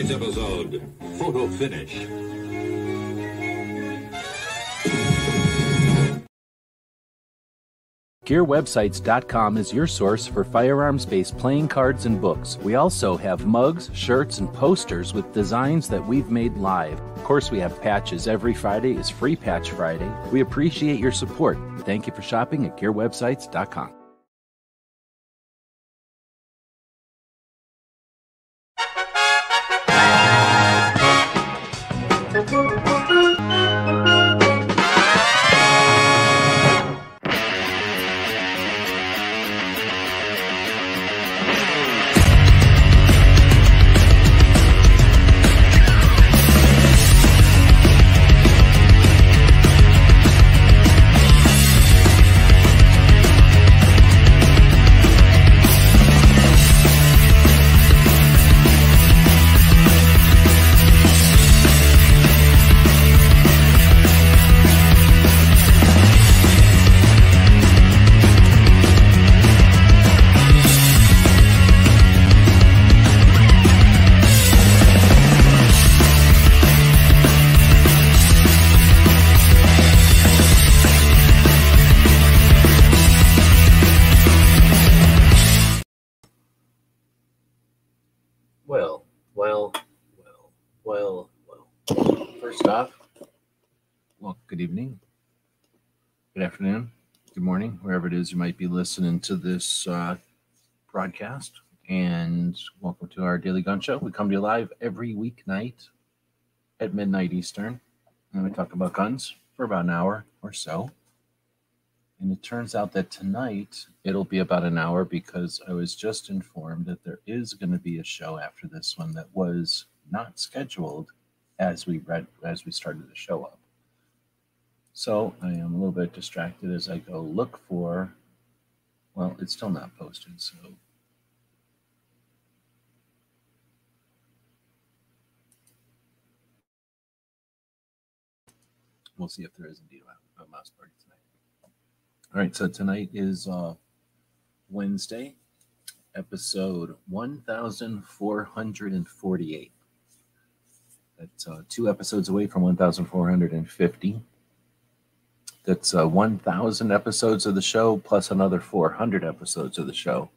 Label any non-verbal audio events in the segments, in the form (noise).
Tonight's episode, Photo Finish. GearWebsites.com is your source for firearms based playing cards and books. We also have mugs, shirts, and posters with designs that we've made live. Of course, we have patches. Every Friday is Free Patch Friday. We appreciate your support. Thank you for shopping at GearWebsites.com. good evening, good afternoon, good morning, wherever it is you might be listening to this uh, broadcast. And welcome to our daily gun show. We come to you live every weeknight at midnight Eastern. And we talk about guns for about an hour or so. And it turns out that tonight it'll be about an hour because I was just informed that there is going to be a show after this one that was not scheduled as we read as we started the show up. So I am a little bit distracted as I go look for. Well, it's still not posted, so we'll see if there is indeed a, mouse party tonight. All right, so tonight is uh, Wednesday, episode 1448. That's uh, two episodes away from 1450. That's uh, 1,000 episodes of the show plus another 400 episodes of the show.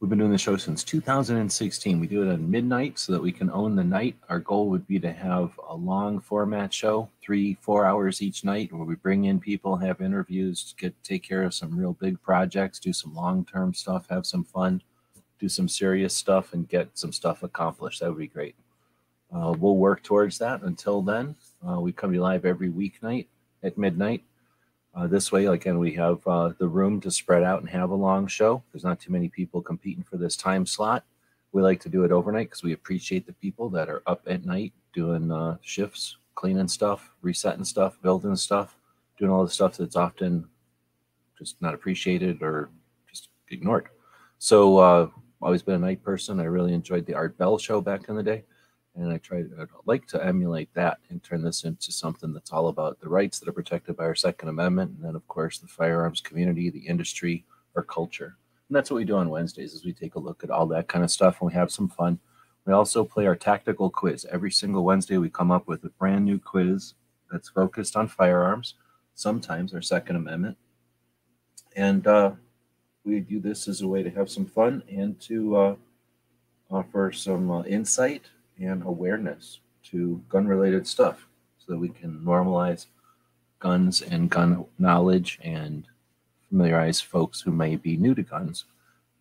We've been doing the show since 2016. We do it at midnight so that we can own the night. Our goal would be to have a long format show, three, four hours each night, where we bring in people, have interviews, get take care of some real big projects, do some long term stuff, have some fun, do some serious stuff, and get some stuff accomplished. That would be great. Uh, we'll work towards that. Until then, uh, we come live every weeknight at midnight. Uh, this way, again, we have uh, the room to spread out and have a long show. There's not too many people competing for this time slot. We like to do it overnight because we appreciate the people that are up at night doing uh, shifts, cleaning stuff, resetting stuff, building stuff, doing all the stuff that's often just not appreciated or just ignored. So, uh, always been a night person. I really enjoyed the Art Bell show back in the day and I try to I'd like to emulate that and turn this into something that's all about the rights that are protected by our Second Amendment, and then of course the firearms community, the industry, our culture, and that's what we do on Wednesdays. Is we take a look at all that kind of stuff and we have some fun. We also play our tactical quiz every single Wednesday. We come up with a brand new quiz that's focused on firearms, sometimes our Second Amendment, and uh, we do this as a way to have some fun and to uh, offer some uh, insight and awareness to gun related stuff so that we can normalize guns and gun knowledge and familiarize folks who may be new to guns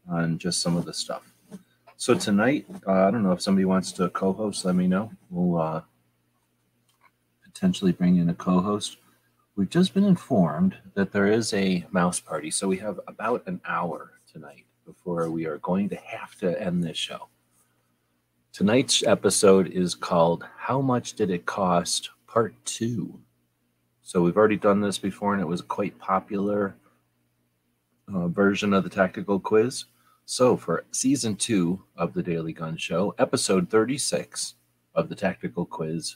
on just some of the stuff. So tonight, uh, I don't know if somebody wants to co-host. Let me know. We'll uh, potentially bring in a co-host. We've just been informed that there is a mouse party, so we have about an hour tonight before we are going to have to end this show. Tonight's episode is called How Much Did It Cost? Part 2. So we've already done this before and it was a quite popular uh, version of the tactical quiz. So for season 2 of the Daily Gun Show, episode 36 of the tactical quiz,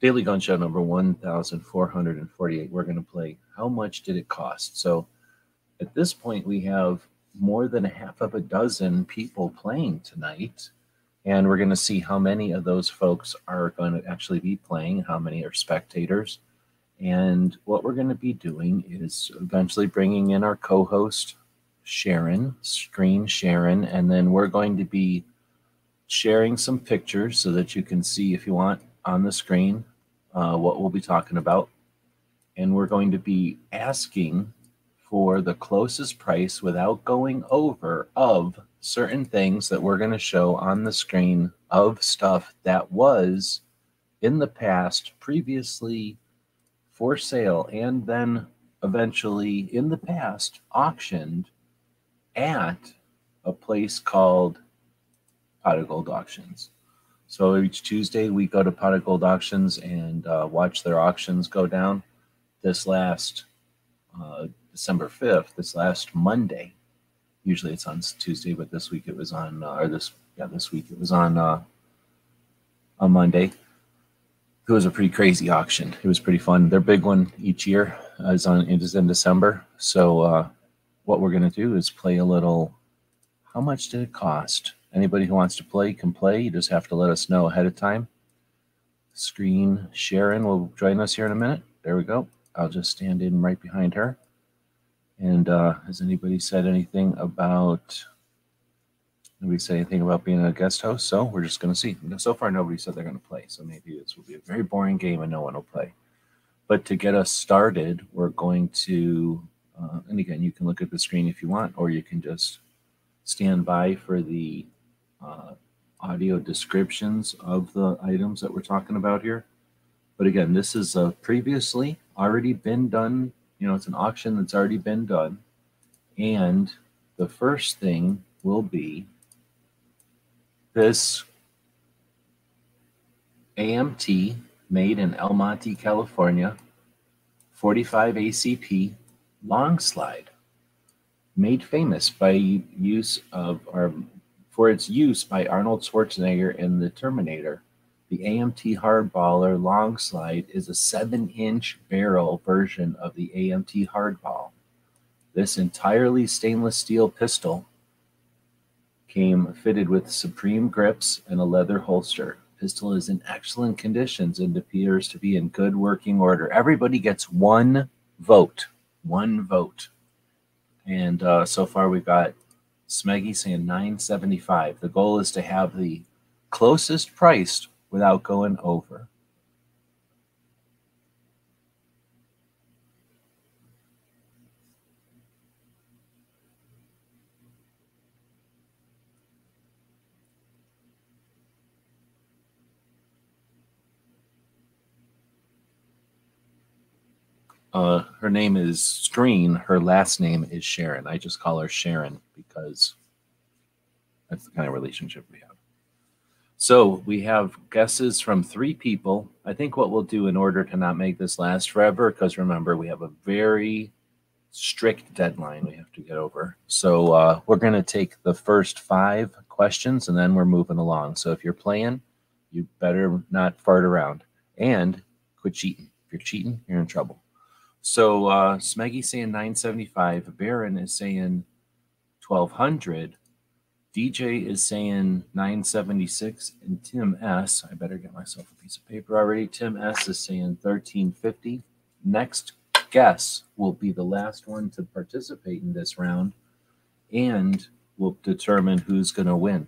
Daily Gun Show number 1448, we're going to play How Much Did It Cost? So at this point, we have more than half of a dozen people playing tonight And we're going to see how many of those folks are going to actually be playing, how many are spectators. And what we're going to be doing is eventually bringing in our co host, Sharon, screen Sharon, and then we're going to be sharing some pictures so that you can see, if you want, on the screen uh, what we'll be talking about. And we're going to be asking for the closest price without going over of certain things that we're going to show on the screen of stuff that was in the past previously for sale and then eventually in the past auctioned at a place called Pot of Gold Auctions. So each Tuesday we go to Pot of Gold Auctions and uh, watch their auctions go down. This last uh, December 5th, this last Monday, usually it's on Tuesday, but this week it was on, uh, or this, yeah, this week it was on, uh, on Monday. It was a pretty crazy auction. It was pretty fun. Their big one each year is on, it is in December. So, uh, what we're going to do is play a little, how much did it cost? Anybody who wants to play can play. You just have to let us know ahead of time. Screen Sharon will join us here in a minute. There we go. I'll just stand in right behind her. And uh, has anybody said anything about? Nobody say anything about being a guest host, so we're just going to see. So far, nobody said they're going to play, so maybe this will be a very boring game and no one will play. But to get us started, we're going to, uh, and again, you can look at the screen if you want, or you can just stand by for the uh, audio descriptions of the items that we're talking about here. But again, this is a previously already been done you know, it's an auction that's already been done. And the first thing will be this AMT made in El Monte, California, 45 ACP long slide, made famous by use of or for its use by Arnold Schwarzenegger in The Terminator. The AMT Hardballer Long Slide is a 7 inch barrel version of the AMT Hardball. This entirely stainless steel pistol came fitted with supreme grips and a leather holster. Pistol is in excellent conditions and appears to be in good working order. Everybody gets one vote. One vote. And uh, so far we've got Smeggy saying 975. The goal is to have the closest priced without going over. Uh, her name is Screen. Her last name is Sharon. I just call her Sharon because that's the kind of relationship we have. So we have guesses from three people. I think what we'll do in order to not make this last forever, because remember, we have a very strict deadline we have to get over. So uh, we're going to take the first five questions and then we're moving along. So if you're playing, you better not fart around and quit cheating. If you're cheating, you're in trouble. So uh, Smeggy saying 975, Baron is saying 1200. DJ is saying 976, and Tim S. I better get myself a piece of paper already. Tim S. is saying 1350. Next guess will be the last one to participate in this round and will determine who's going to win.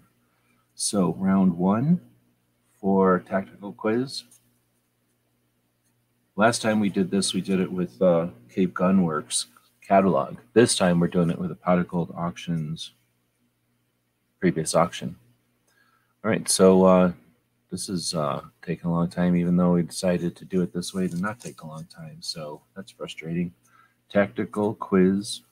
So, round one for tactical quiz. Last time we did this, we did it with uh, Cape Gunworks catalog. This time we're doing it with the Pot of Gold Auctions previous auction. All right, so uh, this is uh, taking a long time, even though we decided to do it this way to not take a long time. So that's frustrating. Tactical quiz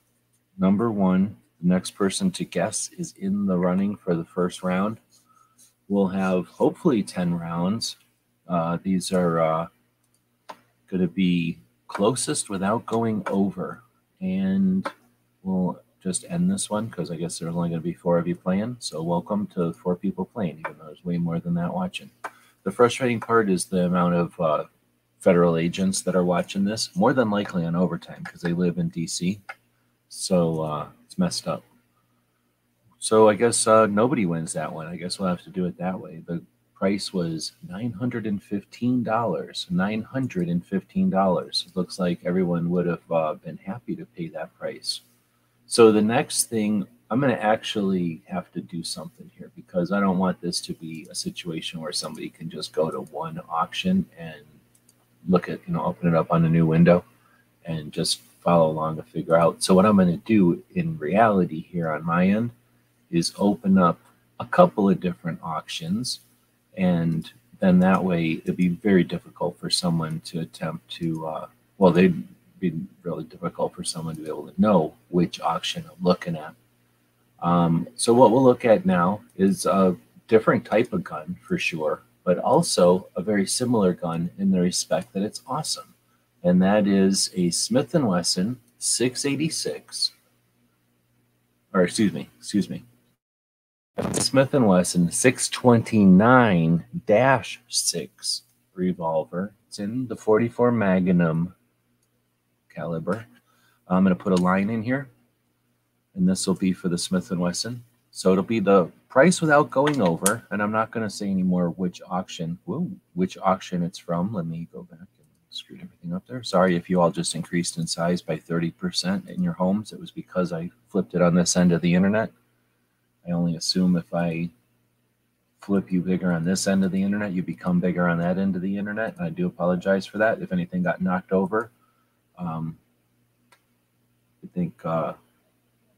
number one. The next person to guess is in the running for the first round. We'll have hopefully 10 rounds. Uh, these are uh, going to be closest without going over. And we'll just end this one because I guess there's only going to be four of you playing. So welcome to four people playing, even though there's way more than that watching. The frustrating part is the amount of uh, federal agents that are watching this, more than likely on overtime because they live in DC. So uh, it's messed up. so I guess uh, nobody wins that one. I guess we'll have to do it that way. The price was $915. $915. It looks like everyone would have uh, been happy to pay that price. So the next thing, I'm going to actually have to do something here because I don't want this to be a situation where somebody can just go to one auction and look at, you know, open it up on a new window and just follow along to figure out. So what I'm going to do in reality here on my end is open up a couple of different auctions and then that way it'd be very difficult for someone to attempt to uh, well they'd be really difficult for someone to be able to know which auction i'm looking at. Um, so what we'll look at now is a different type of gun for sure but also a very similar gun in the respect that it's awesome. And that is a smith & wesson 686 or excuse me excuse me. Smith & Wesson 629-6 revolver. It's in the 44 Magnum caliber. I'm going to put a line in here, and this will be for the Smith & Wesson. So it'll be the price without going over, and I'm not going to say anymore which auction, whoa, which auction it's from. Let me go back and screwed everything up there. Sorry if you all just increased in size by 30% in your homes. It was because I flipped it on this end of the internet. I only assume if I flip you bigger on this end of the internet, you become bigger on that end of the internet. And I do apologize for that. If anything got knocked over, um, I think uh,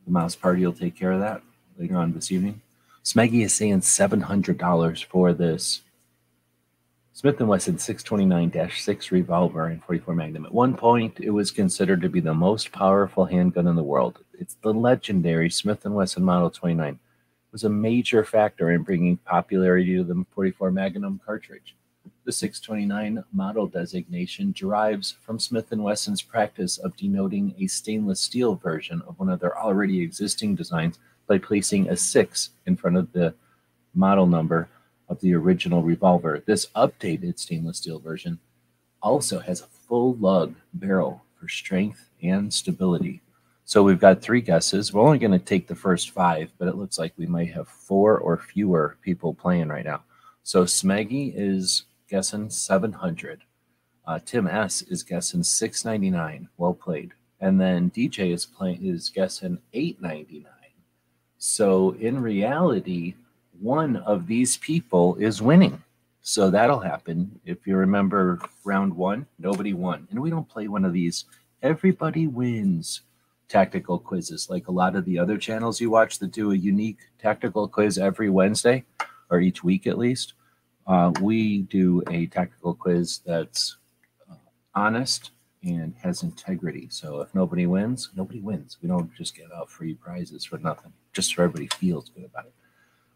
the mouse party will take care of that later on this evening. Smeggy is saying $700 for this Smith & Wesson 629-6 revolver and 44 Magnum. At one point, it was considered to be the most powerful handgun in the world. It's the legendary Smith & Wesson Model 29 was a major factor in bringing popularity to the 44 Magnum cartridge. The 629 model designation derives from Smith & Wesson's practice of denoting a stainless steel version of one of their already existing designs by placing a 6 in front of the model number of the original revolver. This updated stainless steel version also has a full lug barrel for strength and stability. So we've got three guesses. We're only going to take the first five, but it looks like we might have four or fewer people playing right now. So Smeggy is guessing 700. Uh, Tim S is guessing 699. Well played. And then DJ is playing is guessing 899. So in reality, one of these people is winning. So that'll happen. If you remember round one, nobody won. And we don't play one of these. Everybody wins tactical quizzes like a lot of the other channels you watch that do a unique tactical quiz every Wednesday or each week at least. Uh, we do a tactical quiz that's uh, honest and has integrity. So if nobody wins, nobody wins. We don't just give out free prizes for nothing, just so everybody feels good about it.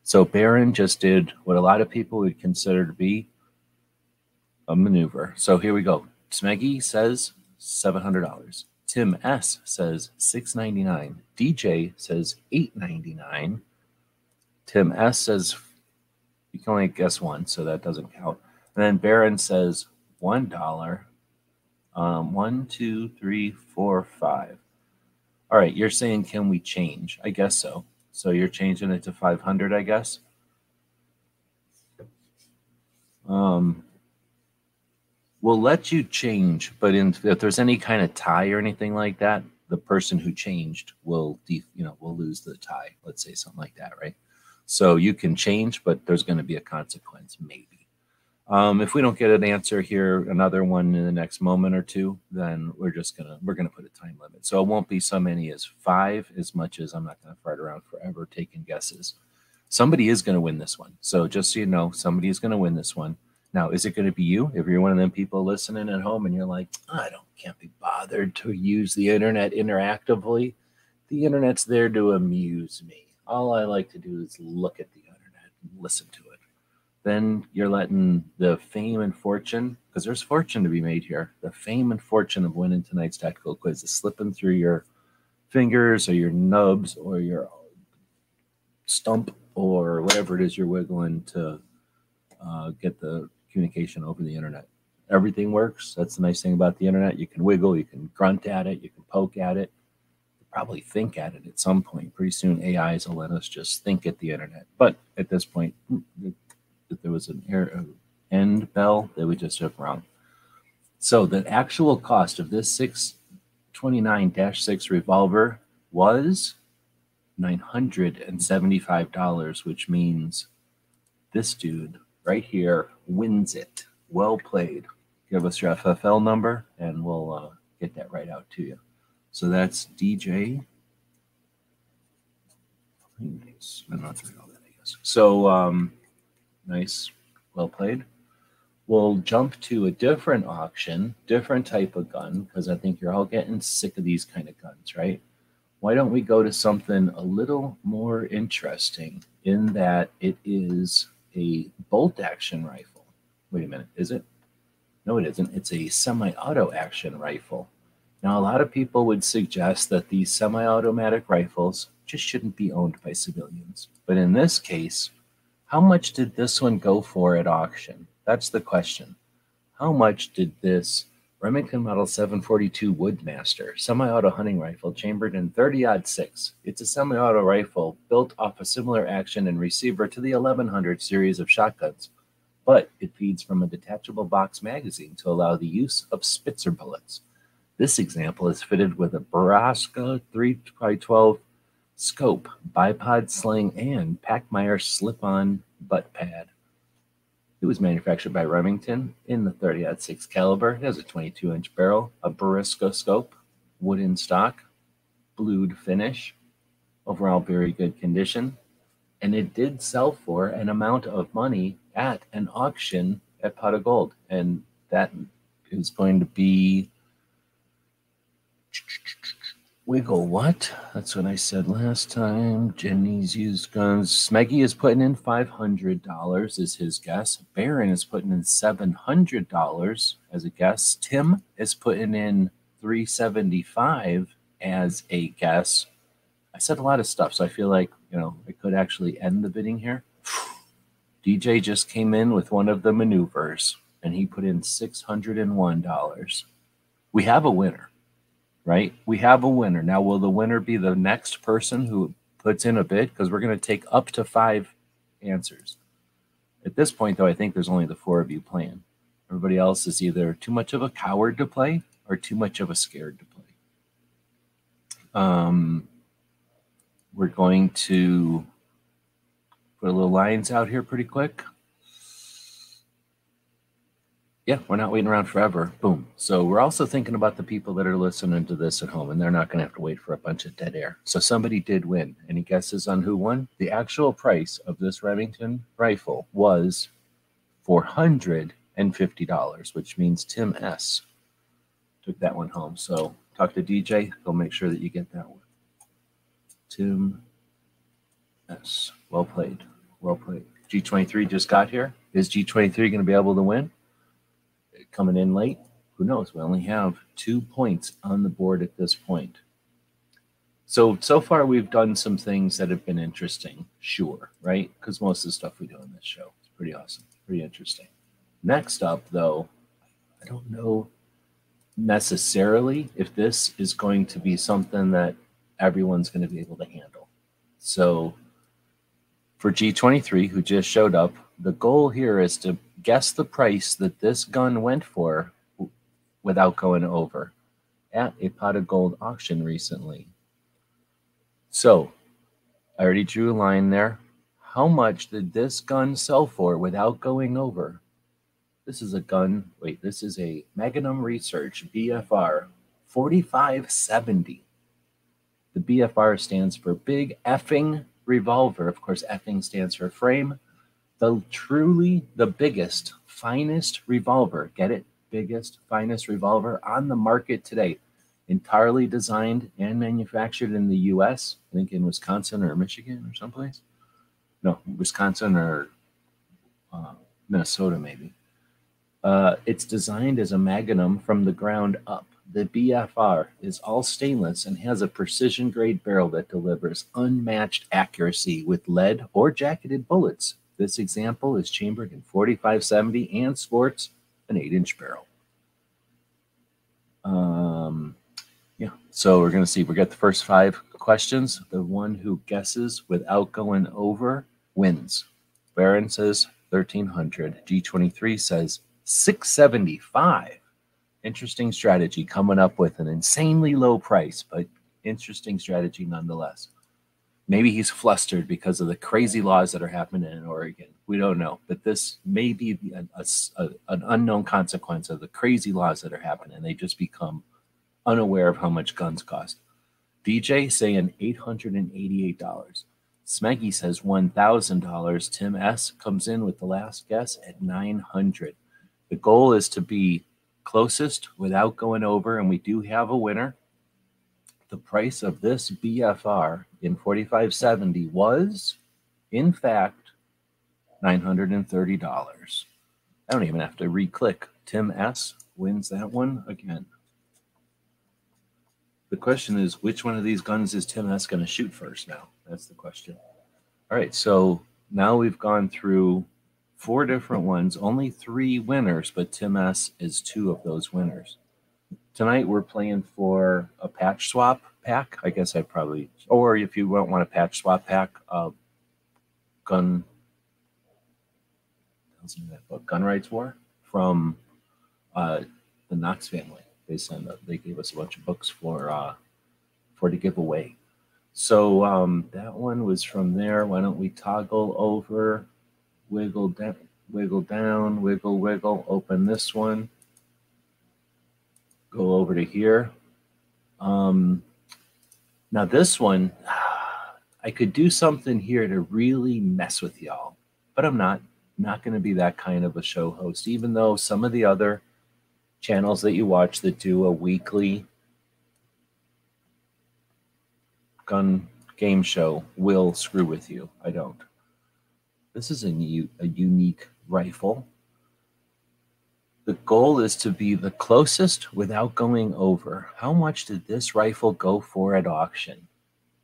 So Baron just did what a lot of people would consider to be a maneuver. So here we go. Smeggy says $700. Tim S says 699. DJ says 899. Tim S says you can only guess one, so that doesn't count. And then Baron says one dollar. Um, one, two, three, four, five. All right, you're saying can we change? I guess so. So you're changing it to 500, I guess. Um, we'll let you change, but in, if there's any kind of tie or anything like that, the person who changed will, you know, will lose the tie. Let's say something like that, right? So you can change, but there's going to be a consequence, maybe. Um, if we don't get an answer here, another one in the next moment or two, then we're just gonna we're gonna put a time limit. So it won't be so many as five, as much as I'm not gonna fart around forever taking guesses. Somebody is gonna win this one. So just so you know, somebody is gonna win this one. Now, is it going to be you? If you're one of them people listening at home and you're like, I don't can't be bothered to use the internet interactively, the internet's there to amuse me. All I like to do is look at the internet and listen to it. Then you're letting the fame and fortune, because there's fortune to be made here, the fame and fortune of winning tonight's tactical quiz is slipping through your fingers or your nubs or your stump or whatever it is you're wiggling to uh, get the communication over the internet. Everything works. That's the nice thing about the internet. You can wiggle, you can grunt at it, you can poke at it. Probably think at it at some point. Pretty soon, AIs will let us just think at the internet. But at this point, if there was an air, end bell, they would just have rung. So the actual cost of this 629-6 revolver was $975, which means this dude right here wins it. Well played. Give us your FFL number and we'll uh, get that right out to you. So that's DJ. Nice. I'm not through all that, I guess. So um, nice, well played. We'll jump to a different auction, different type of gun, because I think you're all getting sick of these kind of guns, right? Why don't we go to something a little more interesting in that it is a bolt action rifle? Wait a minute, is it? No, it isn't. It's a semi auto action rifle. Now, a lot of people would suggest that these semi automatic rifles just shouldn't be owned by civilians. But in this case, how much did this one go for at auction? That's the question. How much did this Remington Model 742 Woodmaster semi-auto hunting rifle chambered in 30 6? It's a semi-auto rifle built off a similar action and receiver to the 1100 series of shotguns, but it feeds from a detachable box magazine to allow the use of Spitzer bullets. This example is fitted with a Bershka 3x12 scope, bipod sling, and Pachmayr slip-on butt pad. It was manufactured by Remington in the 30 6 caliber. It has a 22 inch barrel, a Bershka scope, wooden stock, blued finish, overall very good condition. And it did sell for an amount of money at an auction at Pot of Gold. And that is going to be Wiggle what? That's what I said last time. Jenny's used guns. Smeggy is putting in $500 is his guess. Baron is putting in $700 as a guess. Tim is putting in 375 as a guess. I said a lot of stuff, so I feel like, you know, I could actually end the bidding here. (sighs) DJ just came in with one of the maneuvers and he put in $601. We have a winner right? We have a winner. Now, will the winner be the next person who puts in a bid? Because we're going to take up to five answers. At this point, though, I think there's only the four of you playing. Everybody else is either too much of a coward to play or too much of a scared to play. Um, we're going to put a little lines out here pretty quick yeah, we're not waiting around forever. Boom. So we're also thinking about the people that are listening to this at home, and they're not going to have to wait for a bunch of dead air. So somebody did win. Any guesses on who won? The actual price of this Remington rifle was four hundred and fifty dollars, which means Tim S took that one home. So talk to DJ. He'll make sure that you get that one. Tim S. Well played. Well played. G23 just got here. Is G23 going to be able to win? Coming in late. Who knows? We only have two points on the board at this point. So, so far we've done some things that have been interesting, sure, right? Because most of the stuff we do on this show is pretty awesome, pretty interesting. Next up, though, I don't know necessarily if this is going to be something that everyone's going to be able to handle. So, for G23, who just showed up, the goal here is to guess the price that this gun went for without going over at a pot of gold auction recently. So I already drew a line there. How much did this gun sell for without going over? This is a gun. Wait, this is a Magnum Research BFR 4570. The BFR stands for Big Effing Revolver. Of course, effing stands for frame the truly the biggest, finest revolver. Get it? Biggest, finest revolver on the market today. Entirely designed and manufactured in the U.S. I think in Wisconsin or Michigan or someplace. No, Wisconsin or uh, Minnesota, maybe. Uh, it's designed as a magnum from the ground up. The BFR is all stainless and has a precision grade barrel that delivers unmatched accuracy with lead or jacketed bullets this example is chambered in 4570 and sports an 8 inch barrel. Um, yeah, So we're going to see. We got the first five questions. The one who guesses without going over wins. Baron says 1300. G23 says 675. Interesting strategy coming up with an insanely low price, but interesting strategy nonetheless. Maybe he's flustered because of the crazy laws that are happening in Oregon. We don't know, but this may be a, a, a, an unknown consequence of the crazy laws that are happening. They just become unaware of how much guns cost. DJ saying $888. Smeggy says $1,000. Tim S comes in with the last guess at 900. The goal is to be closest without going over, and we do have a winner. The price of this BFR in 4570 was, in fact, $930. I don't even have to re-click. Tim S wins that one again. The question is, which one of these guns is Tim S going to shoot first now? That's the question. All right, so now we've gone through four different ones, only three winners, but Tim S is two of those winners. Tonight we're playing for a patch swap pack. I guess I probably, or if you don't want a patch swap pack, uh, gun, that book, Gun Rights War from uh, the Knox family. They sent, they gave us a bunch of books for uh, for to give away. So um, that one was from there. Why don't we toggle over, wiggle down, wiggle down, wiggle, wiggle, open this one, go over to here. Um, now this one, (sighs) I could do something here to really mess with y'all, but I'm not. not going to be that kind of a show host, even though some of the other channels that you watch that do a weekly gun game show will screw with you. I don't. This is a, new, a unique rifle. The goal is to be the closest without going over. How much did this rifle go for at auction?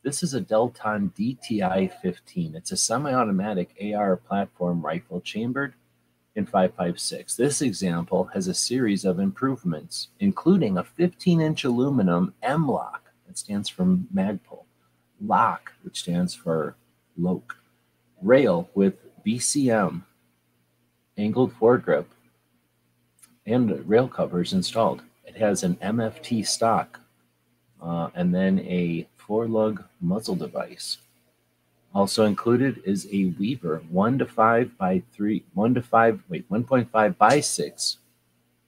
This is a Delton DTI 15. It's a semi-automatic AR platform rifle chambered in 556. This example has a series of improvements, including a 15-inch aluminum M lock, that stands for Magpul, lock, which stands for LOK, rail with BCM, angled foregrip, and rail covers installed. It has an MFT stock uh, and then a four lug muzzle device. Also included is a Weaver, one to five by three, one to five, wait, 1.5 by six.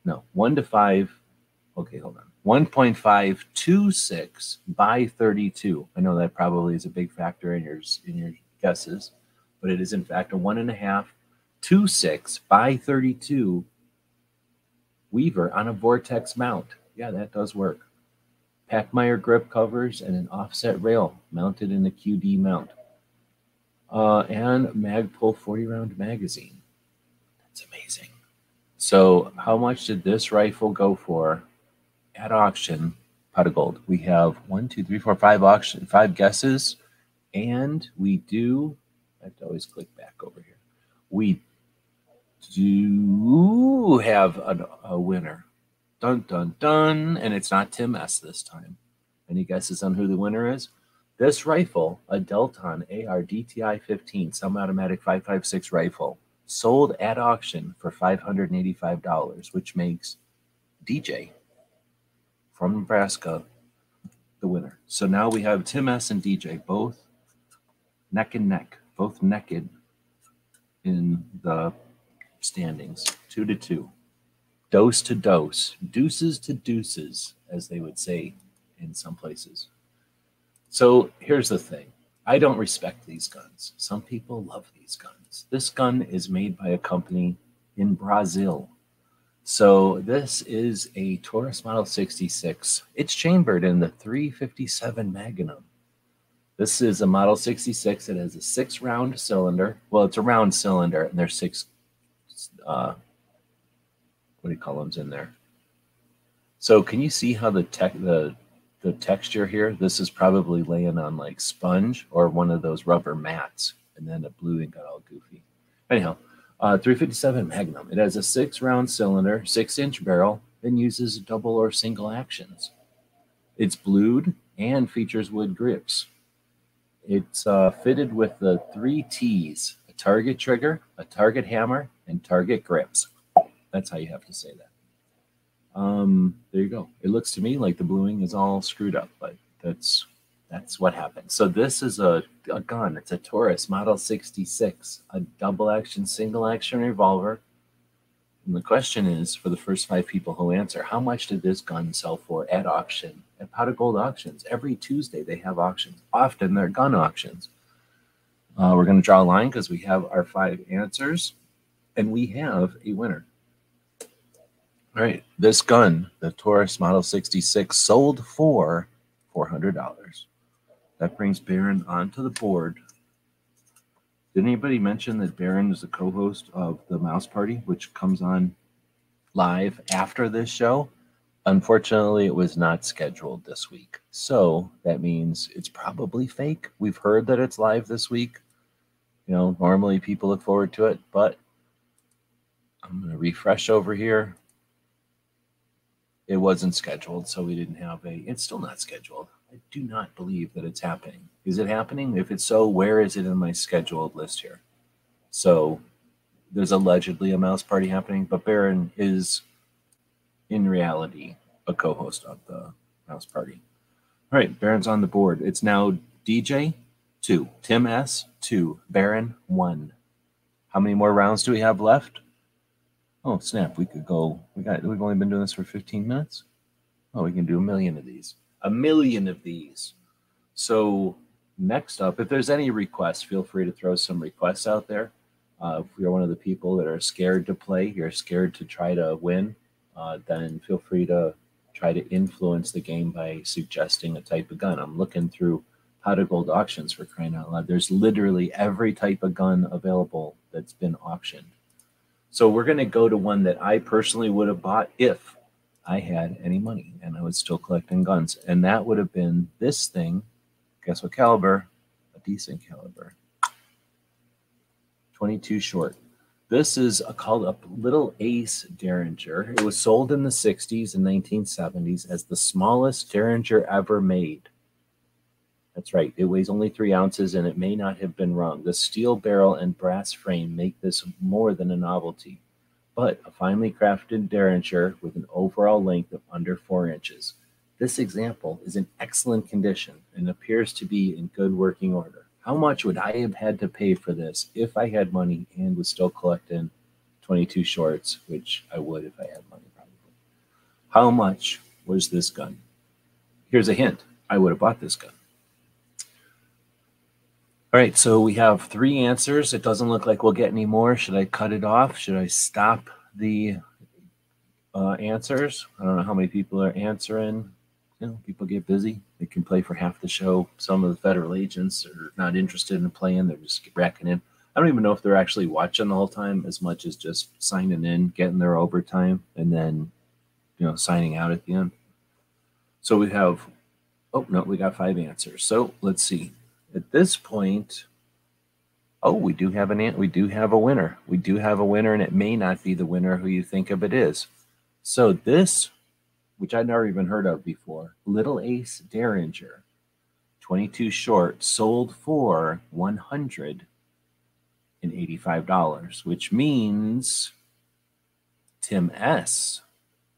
No, one to five. Okay, hold on. 1.526 by 32. I know that probably is a big factor in your in your guesses, but it is in fact a one and a half two six by 32 Weaver on a Vortex mount. Yeah, that does work. Pachmayr grip covers and an offset rail mounted in a QD mount. Uh, and Magpul 40 round magazine. That's amazing. So, how much did this rifle go for at auction? Pot of gold. We have one, two, three, four, five auction, five guesses, and we do. I have to always click back over here. We do have a, a winner. Dun dun dun. And it's not Tim S this time. Any guesses on who the winner is? This rifle, a Delton AR DTI 15 semi-automatic 556 rifle, sold at auction for $585, which makes DJ from Nebraska the winner. So now we have Tim S and DJ both neck and neck, both naked in the standings, two to two, dose to dose, deuces to deuces, as they would say in some places. So here's the thing I don't respect these guns. Some people love these guns. This gun is made by a company in Brazil. So this is a Taurus Model 66. It's chambered in the 357 Magnum. This is a Model 66. It has a six round cylinder. Well, it's a round cylinder, and there's six uh, what do you call them in there? So can you see how the tech the the texture here? This is probably laying on like sponge or one of those rubber mats, and then the blue ink got all goofy. Anyhow, uh, 357 Magnum. It has a six round cylinder, six inch barrel, and uses double or single actions. It's blued and features wood grips. It's uh, fitted with the three T's target trigger, a target hammer, and target grips. That's how you have to say that. Um, there you go. It looks to me like the bluing is all screwed up, but that's that's what happened. So this is a, a gun. It's a Taurus Model 66, a double action, single action revolver. And the question is for the first five people who answer, how much did this gun sell for at auction? At of Gold auctions. Every Tuesday they have auctions. Often they're gun auctions. Uh, we're going to draw a line because we have our five answers and we have a winner. All right, this gun, the Taurus Model 66, sold for $400. That brings Baron onto the board. Did anybody mention that Baron is the co-host of the Mouse Party, which comes on live after this show? Unfortunately, it was not scheduled this week. So that means it's probably fake. We've heard that it's live this week. You know, normally people look forward to it, but I'm going to refresh over here. It wasn't scheduled, so we didn't have a. It's still not scheduled. I do not believe that it's happening. Is it happening? If it's so, where is it in my scheduled list here? So there's allegedly a mouse party happening, but Baron is in reality a co-host of the house party. All right, Baron's on the board. It's now DJ two, Tim S two, Baron one. How many more rounds do we have left? Oh snap! We could go. We got. We've only been doing this for 15 minutes. Oh, we can do a million of these a million of these. So next up, if there's any requests, feel free to throw some requests out there. Uh, if you're one of the people that are scared to play, you're scared to try to win, uh, then feel free to try to influence the game by suggesting a type of gun. I'm looking through Pot of Gold auctions for crying out loud. There's literally every type of gun available that's been auctioned. So we're going to go to one that I personally would have bought if I had any money and I was still collecting guns. And that would have been this thing. Guess what caliber? A decent caliber. 22 short. This is a, called a Little Ace Derringer. It was sold in the 60s and 1970s as the smallest Derringer ever made. That's right. It weighs only three ounces and it may not have been wrong. The steel barrel and brass frame make this more than a novelty but a finely crafted derringer with an overall length of under 4 inches. This example is in excellent condition and appears to be in good working order. How much would I have had to pay for this if I had money and was still collecting 22 shorts, which I would if I had money probably. How much was this gun? Here's a hint. I would have bought this gun. All right, so we have three answers. It doesn't look like we'll get any more. Should I cut it off? Should I stop the uh, answers? I don't know how many people are answering. You know, people get busy. They can play for half the show. Some of the federal agents are not interested in playing. They're just racking in. I don't even know if they're actually watching the whole time as much as just signing in, getting their overtime, and then, you know, signing out at the end. So we have, oh, no, we got five answers. So let's see at this point, oh, we do have an ant. we do have a winner. We do have a winner, and it may not be the winner who you think of it is. So this, which I'd never even heard of before, Little Ace Derringer, 22 short, sold for $185, which means Tim S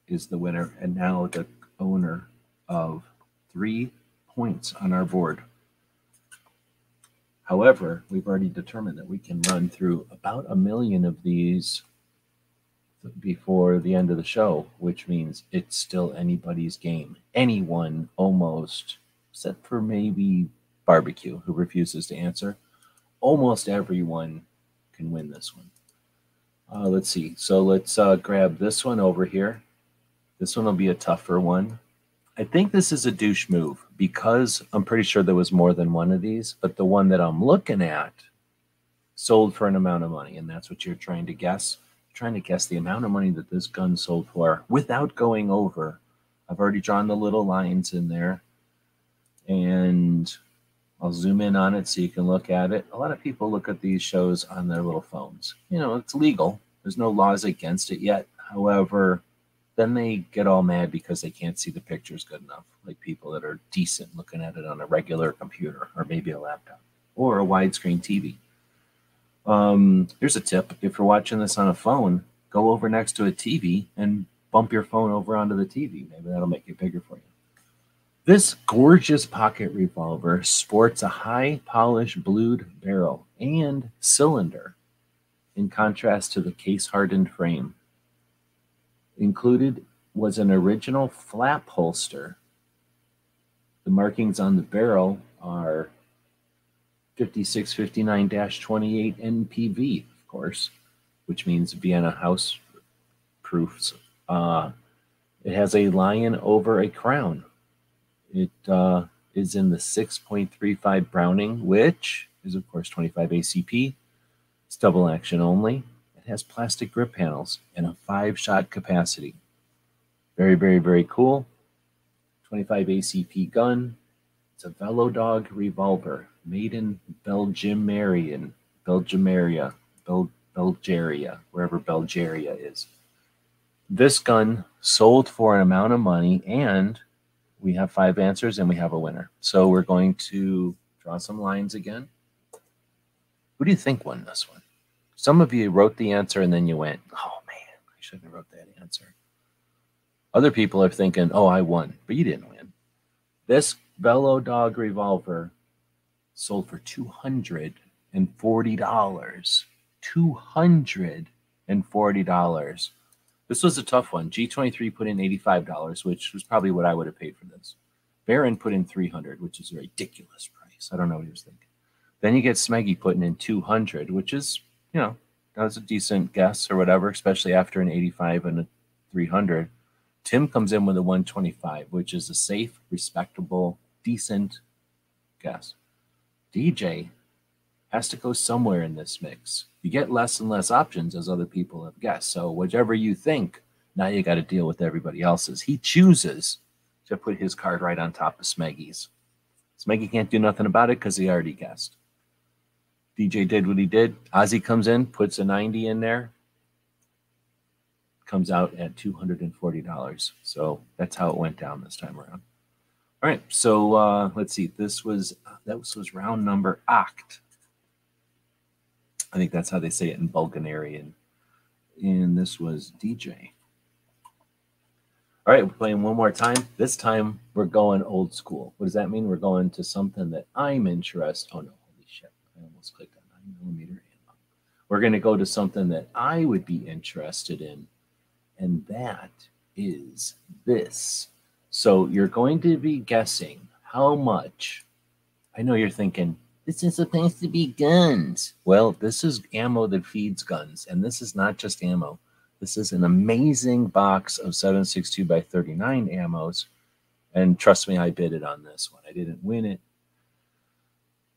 is the winner and now the owner of three points on our board. However, we've already determined that we can run through about a million of these before the end of the show, which means it's still anybody's game. Anyone almost, except for maybe Barbecue, who refuses to answer, almost everyone can win this one. Uh, let's see. So let's uh, grab this one over here. This one will be a tougher one. I think this is a douche move because I'm pretty sure there was more than one of these, but the one that I'm looking at sold for an amount of money, and that's what you're trying to guess. Trying to guess the amount of money that this gun sold for without going over. I've already drawn the little lines in there, and I'll zoom in on it so you can look at it. A lot of people look at these shows on their little phones. You know, it's legal. There's no laws against it yet. However, then they get all mad because they can't see the pictures good enough, like people that are decent looking at it on a regular computer or maybe a laptop or a widescreen TV. Um, here's a tip if you're watching this on a phone, go over next to a TV and bump your phone over onto the TV. Maybe that'll make it bigger for you. This gorgeous pocket revolver sports a high polished blued barrel and cylinder in contrast to the case hardened frame. Included was an original flap holster. The markings on the barrel are 5659 28 NPV, of course, which means Vienna House proofs. Uh, it has a lion over a crown. It uh, is in the 6.35 Browning, which is, of course, 25 ACP. It's double action only. It has plastic grip panels and a five shot capacity. Very, very, very cool. 25 ACP gun. It's a Velodog revolver made in Belgiumarian, Belgiumaria, Bel- Belgaria, wherever Belgaria is. This gun sold for an amount of money, and we have five answers and we have a winner. So we're going to draw some lines again. Who do you think won this one? Some of you wrote the answer and then you went, oh man, I shouldn't have wrote that answer. Other people are thinking, oh, I won, but you didn't win. This Velodog revolver sold for $240. $240. This was a tough one. G23 put in $85, which was probably what I would have paid for this. Baron put in 300, which is a ridiculous price. I don't know what he was thinking. Then you get Smeggy putting in 200, which is you know, that was a decent guess or whatever, especially after an 85 and a 300. Tim comes in with a 125, which is a safe, respectable, decent guess. DJ has to go somewhere in this mix. You get less and less options as other people have guessed. So, whichever you think, now you got to deal with everybody else's. He chooses to put his card right on top of Smeggy's. Smeggy can't do nothing about it because he already guessed. DJ did what he did. Ozzy comes in, puts a 90 in there, comes out at $240. So that's how it went down this time around. All right, so uh, let's see. This was that was, was round number acht. I think that's how they say it in Bulgarian. And this was DJ. All right, we're playing one more time. This time we're going old school. What does that mean? We're going to something that I'm interested. Oh no, holy shit! I almost clicked on nine millimeter. We're going to go to something that I would be interested in, and that is this. So you're going to be guessing how much. I know you're thinking, this is supposed to be guns. Well, this is ammo that feeds guns, and this is not just ammo. This is an amazing box of 762 by 39 ammos. And trust me, I bid it on this one. I didn't win it.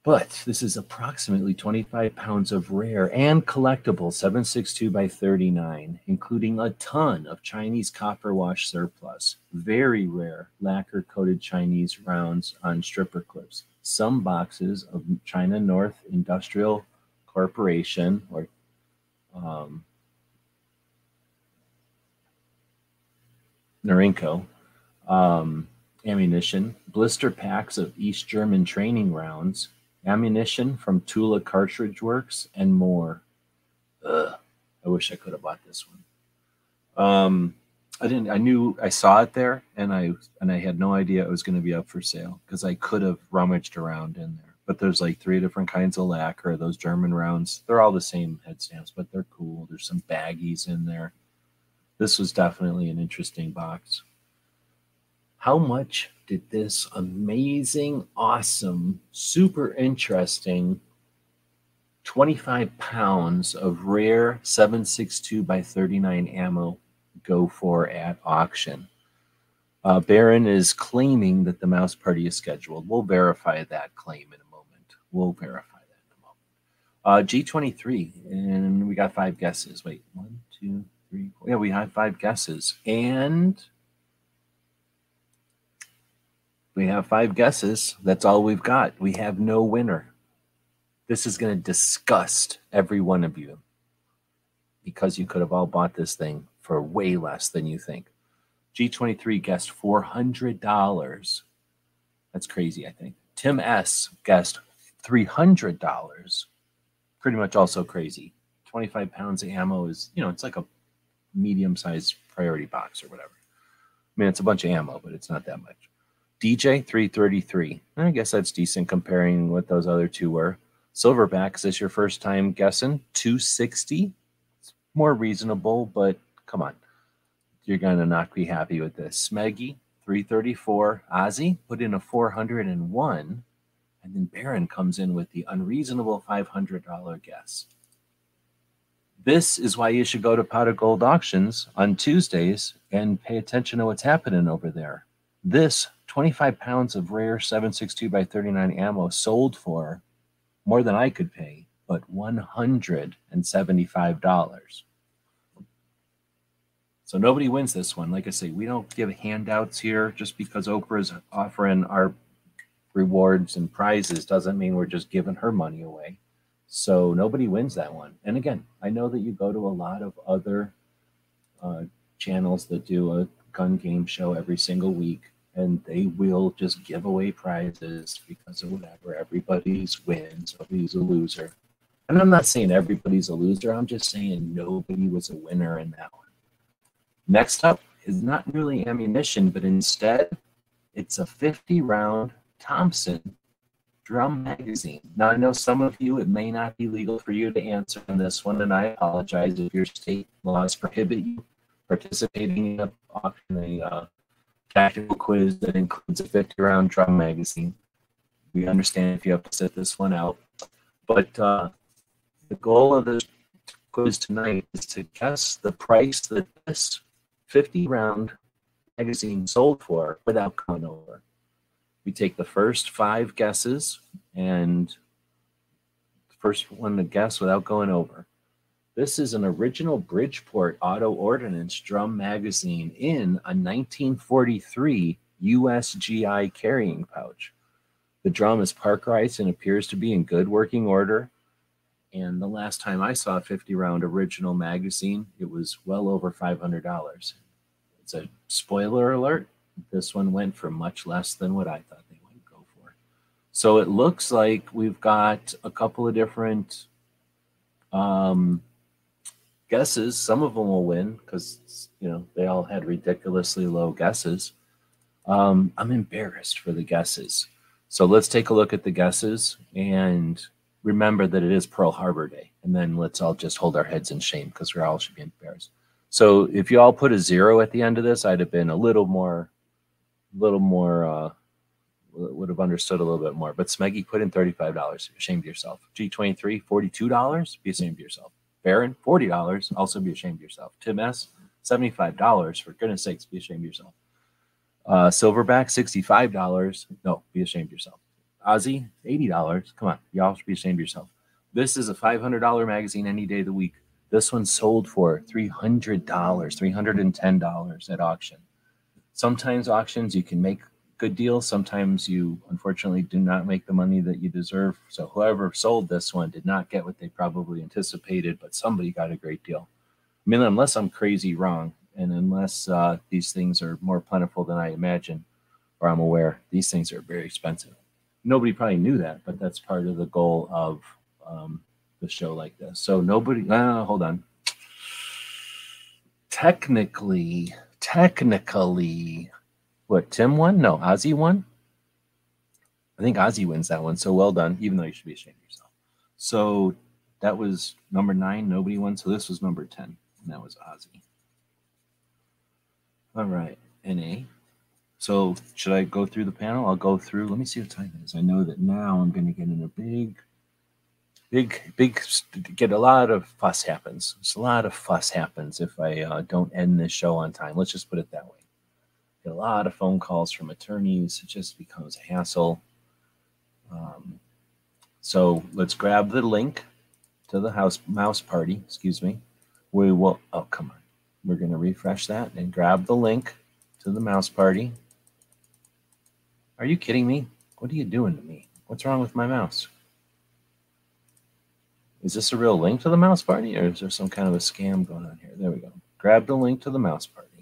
But this is approximately 25 pounds of rare and collectible 762 by 39, including a ton of Chinese copper wash surplus, very rare lacquer coated Chinese rounds on stripper clips, some boxes of China North Industrial Corporation or um, Norinco um, ammunition, blister packs of East German training rounds, ammunition from Tula Cartridge Works, and more. Ugh, I wish I could have bought this one. Um, I didn't. I knew I saw it there, and I and I had no idea it was going to be up for sale because I could have rummaged around in there. But there's like three different kinds of lacquer. Those German rounds, they're all the same head stamps, but they're cool. There's some baggies in there. This was definitely an interesting box. How much did this amazing, awesome, super interesting 25 pounds of rare 762 by 39 ammo go for at auction. Uh, Baron is claiming that the mouse party is scheduled. We'll verify that claim in a moment. We'll verify that in a moment. Uh, G23, and we got five guesses. Wait, one, two, three. Yeah, we have five guesses. And we have five guesses. That's all we've got. We have no winner. This is going to disgust every one of you because you could have all bought this thing for way less than you think. G23 guessed $400. That's crazy, I think. Tim S guessed $300. Pretty much also crazy. 25 pounds of ammo is, you know, it's like a medium sized priority box or whatever. I mean, it's a bunch of ammo, but it's not that much. DJ 333. I guess that's decent comparing what those other two were. Silverback, is this your first time guessing? 260. It's more reasonable, but come on. You're going to not be happy with this. Smeggy 334. Ozzy put in a 401. And then Baron comes in with the unreasonable $500 guess. This is why you should go to of Gold auctions on Tuesdays and pay attention to what's happening over there. This 25 pounds of rare 762 by 39 ammo sold for more than I could pay, but $175. So nobody wins this one. Like I say, we don't give handouts here just because Oprah's offering our rewards and prizes doesn't mean we're just giving her money away. So nobody wins that one. And again, I know that you go to a lot of other uh, channels that do a gun game show every single week, and they will just give away prizes because of whatever. Everybody's wins, nobody's a loser. And I'm not saying everybody's a loser, I'm just saying nobody was a winner in that one. Next up is not really ammunition, but instead it's a 50 round Thompson drum magazine. Now, I know some of you, it may not be legal for you to answer on this one, and I apologize if your state laws prohibit you participating in a, in a uh, tactical quiz that includes a 50 round drum magazine. We understand if you have to sit this one out. But uh, the goal of this quiz tonight is to guess the price that this 50 round magazine sold for without going over. We take the first five guesses and the first one to guess without going over. This is an original Bridgeport Auto Ordnance drum magazine in a 1943 USGI carrying pouch. The drum is parkerized and appears to be in good working order. And the last time I saw a 50 round original magazine, it was well over $500. It's a spoiler alert this one went for much less than what I thought they would go for. So it looks like we've got a couple of different um, guesses. Some of them will win because you know they all had ridiculously low guesses. Um, I'm embarrassed for the guesses. So let's take a look at the guesses and remember that it is Pearl Harbor Day. And then let's all just hold our heads in shame because we all should be embarrassed. So if you all put a zero at the end of this, I'd have been a little more a little more uh, would have understood a little bit more. But Smeggy put in $35. Be ashamed of yourself. G23, $42. Be ashamed of yourself. Baron, $40. Also be ashamed of yourself. Tim S, $75. For goodness sakes, be ashamed of yourself. Uh, Silverback, $65. No, be ashamed of yourself. Ozzy, $80. Come on, y'all should be ashamed of yourself. This is a $500 magazine any day of the week. This one sold for $300, $310 at auction sometimes auctions you can make good deal. Sometimes you unfortunately do not make the money that you deserve. So whoever sold this one did not get what they probably anticipated, but somebody got a great deal. I mean, unless I'm crazy wrong, and unless uh, these things are more plentiful than I imagine or I'm aware, these things are very expensive. Nobody probably knew that, but that's part of the goal of um, the show like this. So nobody, uh, hold on. Technically, technically, what Tim won? No, Ozzy won. I think Ozzy wins that one. So well done, even though you should be ashamed of yourself. So that was number nine. Nobody won. So this was number 10. And that was Ozzy. All right. NA. So should I go through the panel? I'll go through. Let me see what time it is. I know that now I'm going to get in a big big big get a lot of fuss happens There's a lot of fuss happens if i uh, don't end this show on time let's just put it that way get a lot of phone calls from attorneys. It just becomes a hassle. Um, so let's grab the link to the house mouse party excuse me. We will oh come on. We're going to refresh that and grab the link to the mouse party. Are you kidding me? What are you doing to me? What's wrong with my mouse? Is this a real link to the mouse party or is there some kind of a scam going on here? There we go. Grab the link to the mouse party.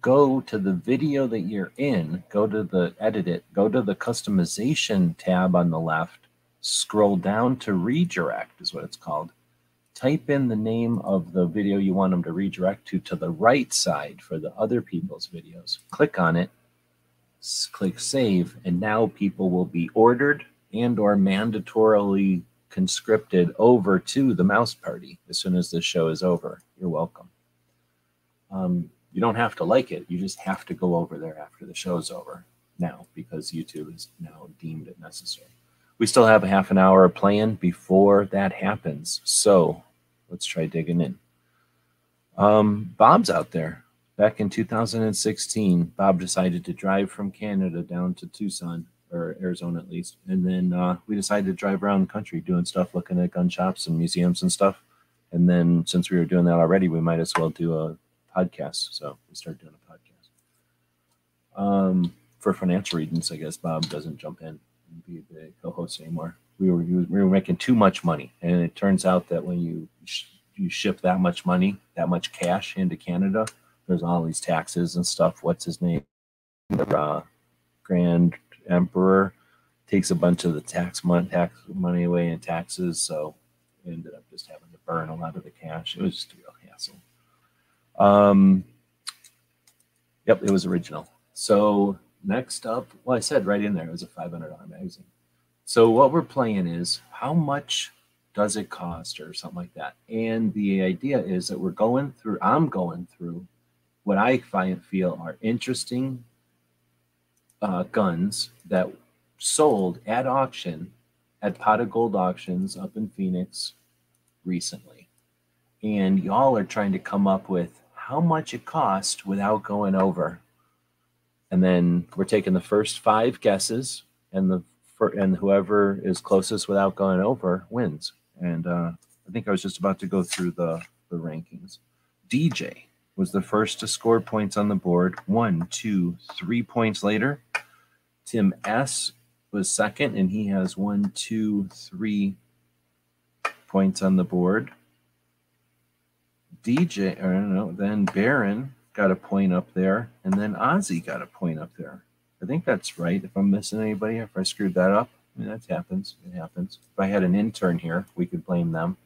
Go to the video that you're in, go to the edit it, go to the customization tab on the left, scroll down to redirect, is what it's called. Type in the name of the video you want them to redirect to to the right side for the other people's videos. Click on it, click save, and now people will be ordered and or mandatorily conscripted over to the mouse party as soon as this show is over. You're welcome. Um, you don't have to like it. You just have to go over there after the show's over now because YouTube has now deemed it necessary. We still have a half an hour of playing before that happens. So let's try digging in. Um, Bob's out there. Back in 2016, Bob decided to drive from Canada down to Tucson or Arizona at least. And then uh, we decided to drive around the country doing stuff, looking at gun shops and museums and stuff. And then since we were doing that already, we might as well do a podcast. So we started doing a podcast. Um, for financial reasons, I guess Bob doesn't jump in and be the co-host anymore. We were we were making too much money, and it turns out that when you sh- you ship that much money, that much cash into Canada, there's all these taxes and stuff. What's his name? Uh, Grand Emperor takes a bunch of the tax money tax money away in taxes, so ended up just having to burn a lot of the cash. It was just a real hassle. Um, yep, it was original. So next up, well, I said right in there, it was a $500 magazine. So what we're playing is how much does it cost or something like that. And the idea is that we're going through, I'm going through what I find feel are interesting uh, guns that sold at auction at Pot of Gold auctions up in Phoenix recently. And y'all are trying to come up with how much it cost without going over. And then we're taking the first five guesses, and the and whoever is closest without going over wins. And uh, I think I was just about to go through the the rankings. DJ was the first to score points on the board. One, two, three points later. Tim S was second, and he has one, two, three points on the board. DJ, I don't know, then Baron got a point up there, and then Ozzy got a point up there. I think that's right. If I'm missing anybody, if I screwed that up, I mean, that happens. It happens. If I had an intern here, we could blame them.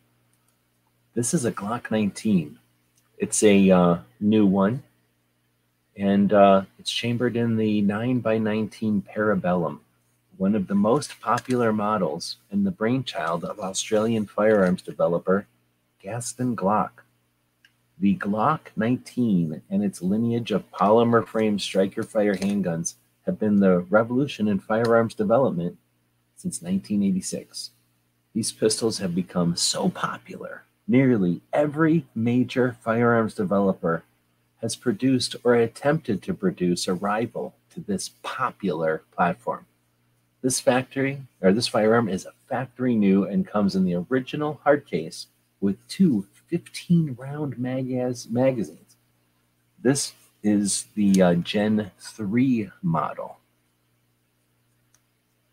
This is a Glock 19. It's a uh, new one, and uh, it's chambered in the 9x19 Parabellum, one of the most popular models and the brainchild of Australian firearms developer Gaston Glock. The Glock 19 and its lineage of polymer frame striker fire handguns have been the revolution in firearms development since 1986. These pistols have become so popular, nearly every major firearms developer has produced or attempted to produce a rival to this popular platform. This factory or this firearm is a factory new and comes in the original hard case with two 15 round mag- magazines. This is the uh, Gen 3 model.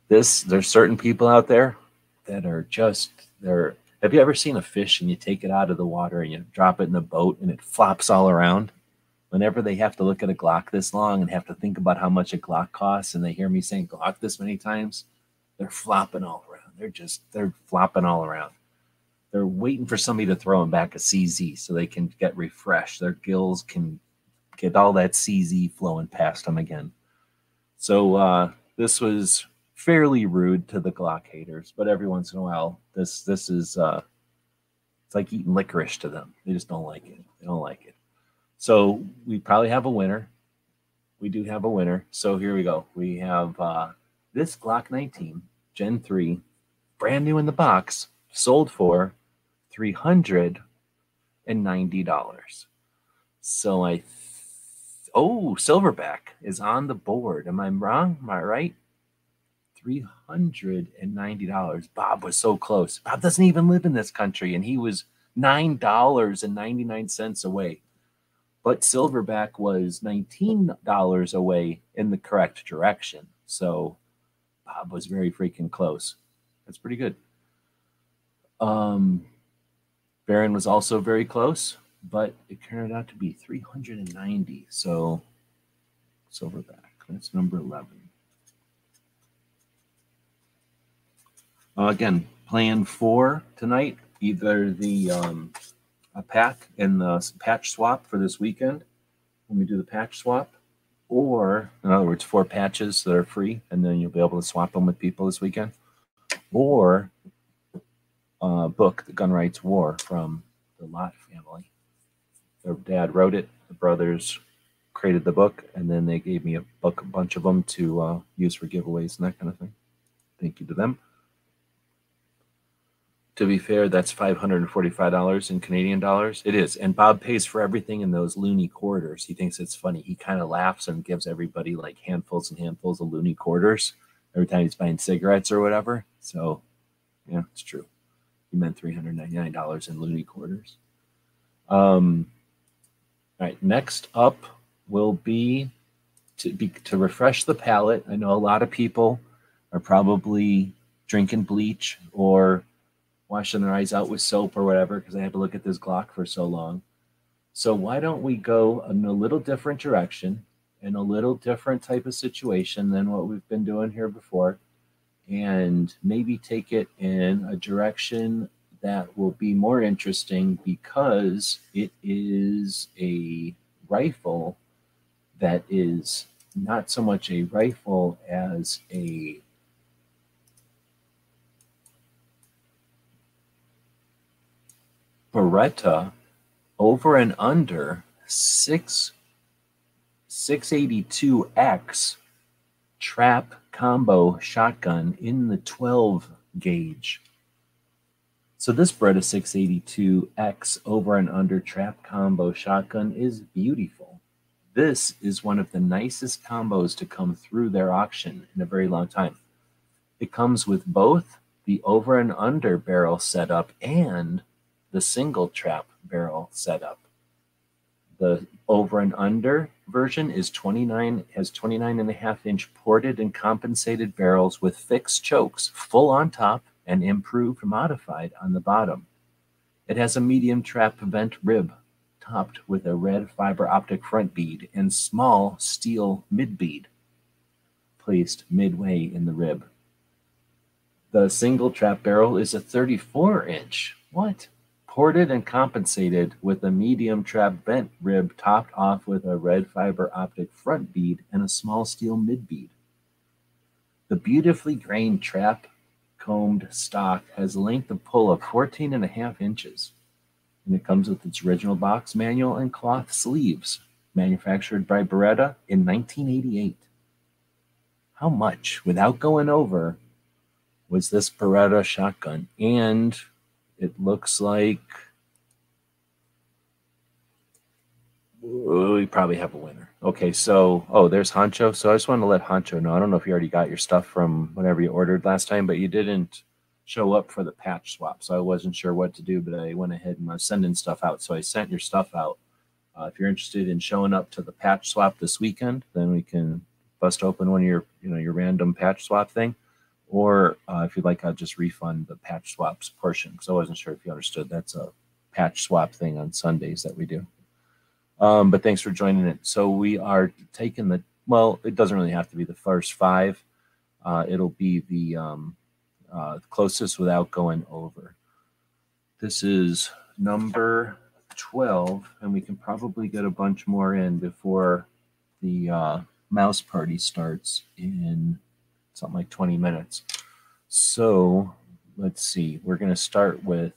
This there's certain people out there that are just they're have you ever seen a fish and you take it out of the water and you drop it in the boat and it flops all around? Whenever they have to look at a Glock this long and have to think about how much a Glock costs and they hear me saying Glock this many times, they're flopping all around. They're just they're flopping all around. They're waiting for somebody to throw them back a CZ so they can get refreshed. Their gills can get all that CZ flowing past them again. So uh, this was fairly rude to the Glock haters, but every once in a while, this this is uh, it's like eating licorice to them. They just don't like it. They don't like it. So we probably have a winner. We do have a winner. So here we go. We have uh, this Glock 19 Gen 3, brand new in the box, sold for $390. So I, th- oh, Silverback is on the board. Am I wrong? Am I right? $390. Bob was so close. Bob doesn't even live in this country, and he was $9.99 away. But Silverback was $19 away in the correct direction. So Bob was very freaking close. That's pretty good. Um, Baron was also very close. but it turned out to be 390. So silverback, that's number 11. Uh, again, plan four tonight, either the um, a pack and the patch swap for this weekend when we do the patch swap, or in other words, four patches that are free, and then you'll be able to swap them with people this weekend, or uh, book, The Gun Rights War from the Lott family. Their dad wrote it, the brothers created the book, and then they gave me a book, a bunch of them to uh, use for giveaways and that kind of thing. Thank you to them. To be fair, that's $545 in Canadian dollars. It is. And Bob pays for everything in those loonie quarters. He thinks it's funny. He kind of laughs and gives everybody like handfuls and handfuls of loonie quarters every time he's buying cigarettes or whatever. So, yeah, it's true. He meant $399 in loonie quarters. Um, all right, next up will be to be to refresh the palate. I know a lot of people are probably drinking bleach or washing their eyes out with soap or whatever because I had to look at this Glock for so long. So why don't we go in a little different direction, in a little different type of situation than what we've been doing here before, and maybe take it in a direction that will be more interesting because it is a rifle that is not so much a rifle as a Beretta over and under six 682X trap combo shotgun in the 12 gauge. So this Beretta 682X over and under trap combo shotgun is beautiful. This is one of the nicest combos to come through their auction in a very long time. It comes with both the over and under barrel setup and the single trap barrel setup. The over and under version is 29 has 29 and a half inch ported and compensated barrels with fixed chokes, full on top and improved modified on the bottom. It has a medium trap vent rib topped with a red fiber optic front bead and small steel mid bead placed midway in the rib. The single trap barrel is a 34 inch. What? Ported and compensated with a medium trap vent rib topped off with a red fiber optic front bead and a small steel mid bead. The beautifully grained trap combed stock has a length of pull of 14 and a half inches, and it comes with its original box manual and cloth sleeves, manufactured by Beretta in 1988. How much, without going over, was this Beretta shotgun? And it looks like we probably have a winner. Okay, so oh, there's Honcho. So I just want to let Honcho know. I don't know if you already got your stuff from whatever you ordered last time, but you didn't show up for the patch swap. So I wasn't sure what to do, but I went ahead and I was sending stuff out. So I sent your stuff out. Uh, if you're interested in showing up to the patch swap this weekend, then we can bust open one of your, you know, your random patch swap thing. Or uh, if you'd like, I'll just refund the patch swaps portion because I wasn't sure if you understood. That's a patch swap thing on Sundays that we do. Um, but thanks for joining it. So we are taking the, well, it doesn't really have to be the first five. Uh, it'll be the um, uh, closest without going over. This is number 12, and we can probably get a bunch more in before the uh, mouse party starts in something like 20 minutes. So let's see, we're going to start with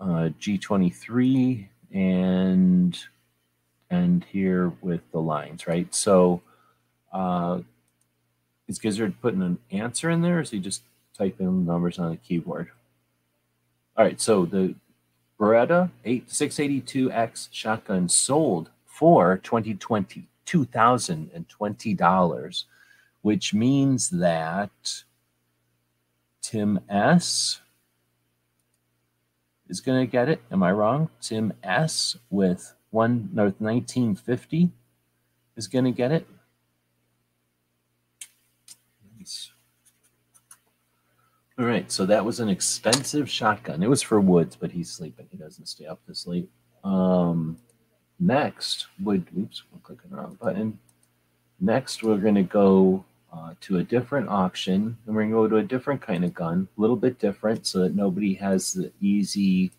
uh, G23 and and here with the lines, right? So uh, is Gizzard putting an answer in there, or is he just typing numbers on the keyboard? All right, so the Beretta 8, 682X shotgun sold for 2020, $2,020 which means that Tim S is going to get it. Am I wrong? Tim S with one no, 1950 is going to get it. All right, so that was an expensive shotgun. It was for Woods, but he's sleeping. He doesn't stay up to sleep. Um, next, would oops, we're clicking the wrong button. Next, we're going to go uh, to a different auction, and we're going to go to a different kind of gun, a little bit different, so that nobody has the easy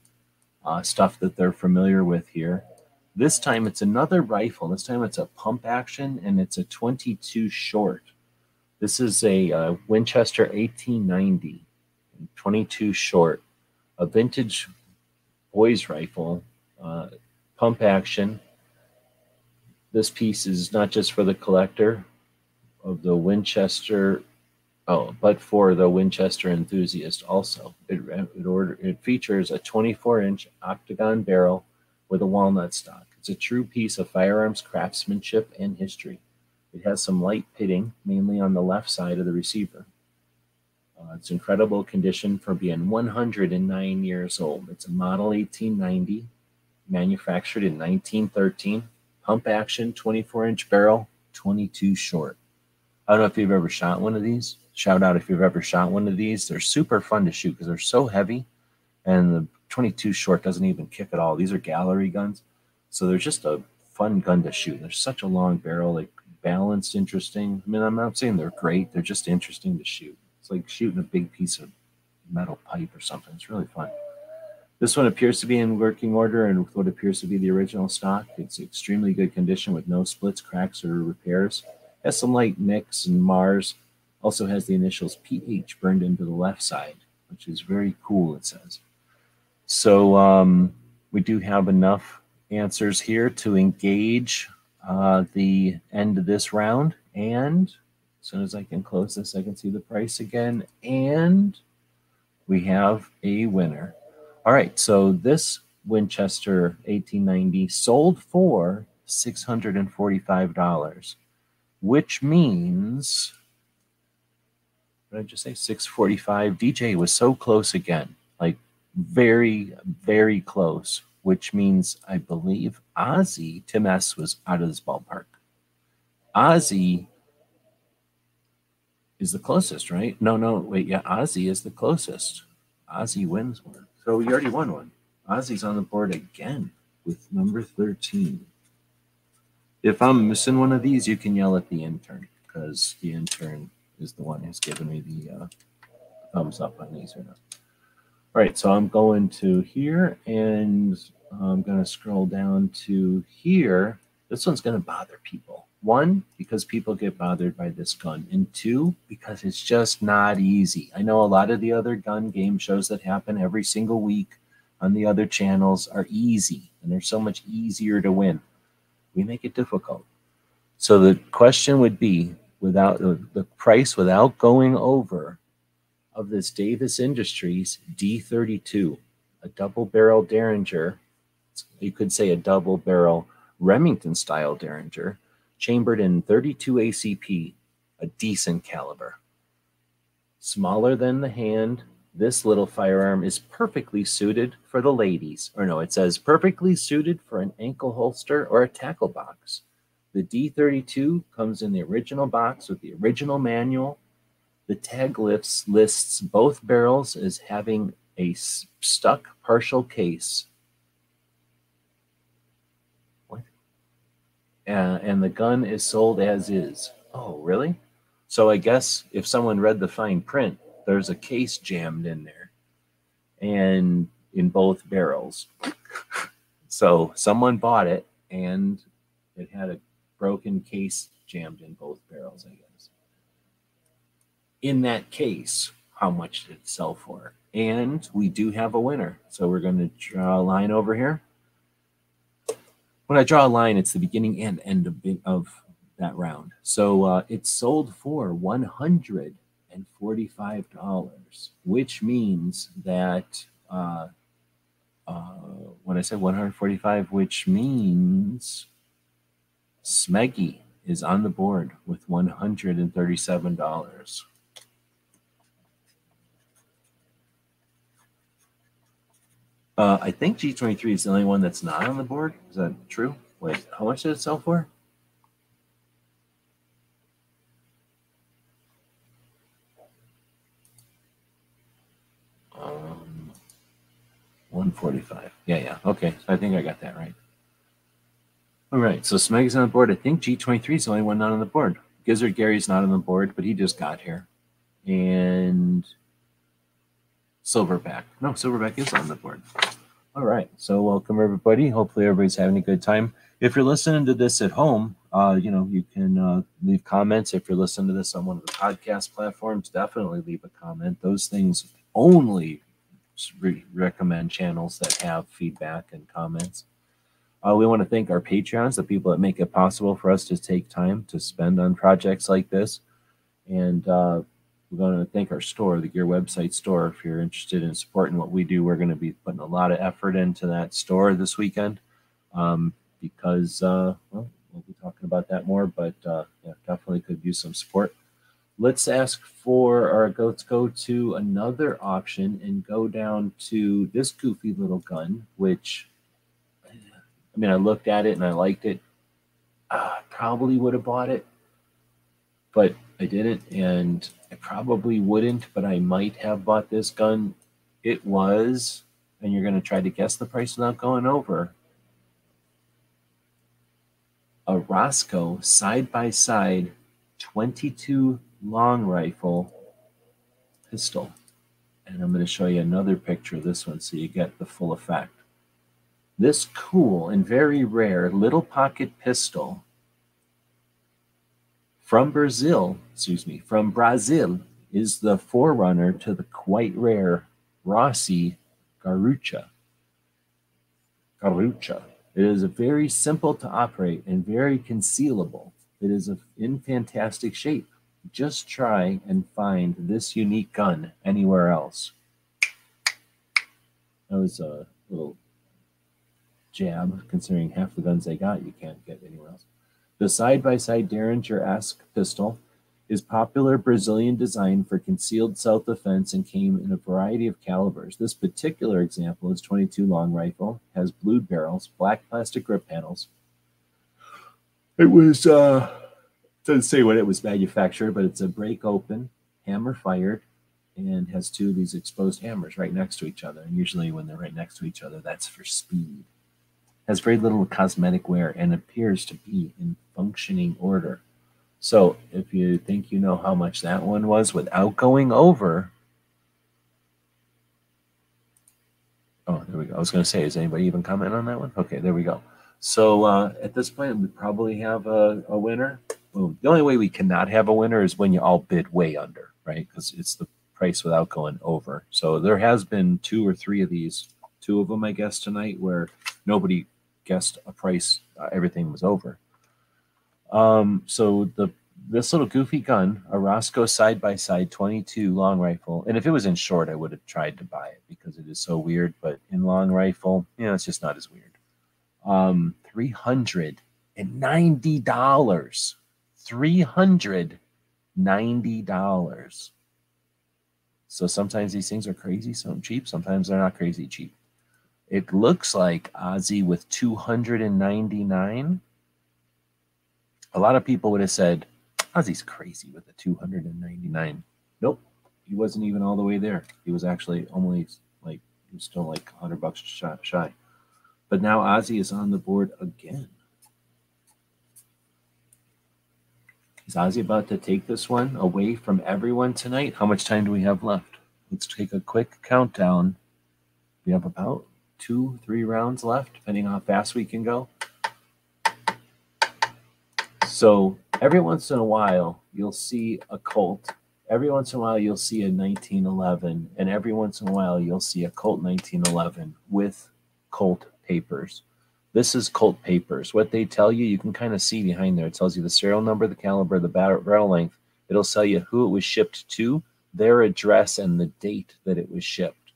uh, stuff that they're familiar with here. This time, it's another rifle. This time, it's a pump action, and it's a 22 short. This is a uh, Winchester 1890, 22 short, a vintage boys rifle, uh, pump action. This piece is not just for the collector of the Winchester, oh, but for the Winchester enthusiast also. It, it, order, it features a 24 inch octagon barrel with a walnut stock. It's a true piece of firearms craftsmanship and history. It has some light pitting, mainly on the left side of the receiver. Uh, it's incredible condition for being 109 years old. It's a model 1890, manufactured in 1913. Pump action, 24 inch barrel, 22 short. I don't know if you've ever shot one of these. Shout out if you've ever shot one of these. They're super fun to shoot because they're so heavy, and the 22 short doesn't even kick at all. These are gallery guns, so they're just a fun gun to shoot. They're such a long barrel. Like balanced, interesting. I mean, I'm not saying they're great, they're just interesting to shoot. It's like shooting a big piece of metal pipe or something. It's really fun. This one appears to be in working order and with what appears to be the original stock. It's extremely good condition with no splits, cracks, or repairs. Has some light nicks and Mars. Also has the initials PH burned into the left side, which is very cool, it says. So um, we do have enough answers here to engage uh, the end of this round. And as soon as I can close this, I can see the price again. And we have a winner. All right, so this Winchester 1890 sold for $645, which means, what did I just say? 645. DJ was so close again, like very, very close which means I believe Ozzy, Tim S. was out of this ballpark. Ozzy is the closest, right? No, no, wait, yeah, Ozzy is the closest. Ozzy wins one. So we already won one. Ozzy's on the board again with number 13. If I'm missing one of these, you can yell at the intern because the intern is the one who's giving me the uh, thumbs up on these or not. All right, so I'm going to here and I'm going to scroll down to here. This one's going to bother people. One, because people get bothered by this gun. And two, because it's just not easy. I know a lot of the other gun game shows that happen every single week on the other channels are easy and they're so much easier to win. We make it difficult. So the question would be without the price without going over of this Davis Industries D32, a double barrel Derringer you could say a double barrel Remington style Derringer, chambered in 32 ACP, a decent caliber. Smaller than the hand, this little firearm is perfectly suited for the ladies. Or no, it says perfectly suited for an ankle holster or a tackle box. The D32 comes in the original box with the original manual. The tag lists lists both barrels as having a stuck partial case and, uh, and the gun is sold as is. Oh, really? So I guess if someone read the fine print, there's a case jammed in there and in both barrels. so someone bought it and it had a broken case jammed in both barrels, I guess. In that case, how much did it sell for? And we do have a winner. So we're going to draw a line over here when I draw a line, it's the beginning and end of, of that round. So uh, it's sold for $145, which means that uh, uh, when I said 145, which means Smeggy is on the board with $137. Uh, I think G23 is the only one that's not on the board. Is that true? Wait, how much did it sell for? 145. Yeah, yeah. Okay. I think I got that right. All right. So Smeg's on the board. I think G23 is the only one not on the board. Gizzard Gary's not on the board, but he just got here. And Silverback. No, Silverback is on the board. All right. So welcome everybody. Hopefully everybody's having a good time. If you're listening to this at home, uh, you know, you can uh, leave comments. If you're listening to this on one of the podcast platforms, definitely leave a comment. Those things only re- recommend channels that have feedback and comments. Uh, we want to thank our patrons, the people that make it possible for us to take time to spend on projects like this. And uh, we're going to thank our store, the Gear website store. If you're interested in supporting what we do, we're going to be putting a lot of effort into that store this weekend um, because, uh, well, we'll be talking about that more, but uh, yeah, definitely could use some support let's ask for or let's go to another option and go down to this goofy little gun which i mean i looked at it and i liked it. Uh, probably would have bought it but i didn't and i probably wouldn't but i might have bought this gun. It was and you're going to try to guess the price without going over a roscoe side by side 22 long rifle pistol. And I'm going to show you another picture of this one so you get the full effect. This cool and very rare little pocket pistol from Brazil, excuse me, from Brazil is the forerunner to the quite rare Rossi Garrucha. Garrucha. It is very simple to operate and very concealable. It is in fantastic shape. Just try and find this unique gun anywhere else. That was a little jab, considering half the guns they got you can't get anywhere else. The side by side Derringer esque pistol is popular Brazilian design for concealed self defense and came in a variety of calibers. This particular example is 22 long rifle, has blued barrels, black plastic grip panels. It was uh, doesn't say when it was manufactured, but it's a break open, hammer fired, and has two of these exposed hammers right next to each other. And usually, when they're right next to each other, that's for speed. Has very little cosmetic wear and appears to be in functioning order. So, if you think you know how much that one was without going over, oh, there we go. I was going to say, is anybody even comment on that one? Okay, there we go. So, uh, at this point, we probably have a, a winner. Boom. The only way we cannot have a winner is when you all bid way under, right? Because it's the price without going over. So there has been two or three of these, two of them, I guess, tonight where nobody guessed a price. Uh, everything was over. Um, so the this little goofy gun, a Roscoe side by side 22 long rifle, and if it was in short, I would have tried to buy it because it is so weird. But in long rifle, you know, it's just not as weird. Um, three hundred and ninety dollars. $390. So sometimes these things are crazy, some cheap, sometimes they're not crazy cheap. It looks like Ozzy with 299. A lot of people would have said, Ozzy's crazy with the 299. Nope, he wasn't even all the way there. He was actually only like, he was still like 100 bucks shy. But now Ozzy is on the board again. Is Ozzy about to take this one away from everyone tonight? How much time do we have left? Let's take a quick countdown. We have about two, three rounds left, depending on how fast we can go. So every once in a while, you'll see a Colt. Every once in a while, you'll see a 1911. And every once in a while, you'll see a Colt 1911 with Colt papers. This is Colt Papers. What they tell you, you can kind of see behind there. It tells you the serial number, the caliber, the barrel length. It'll tell you who it was shipped to, their address, and the date that it was shipped.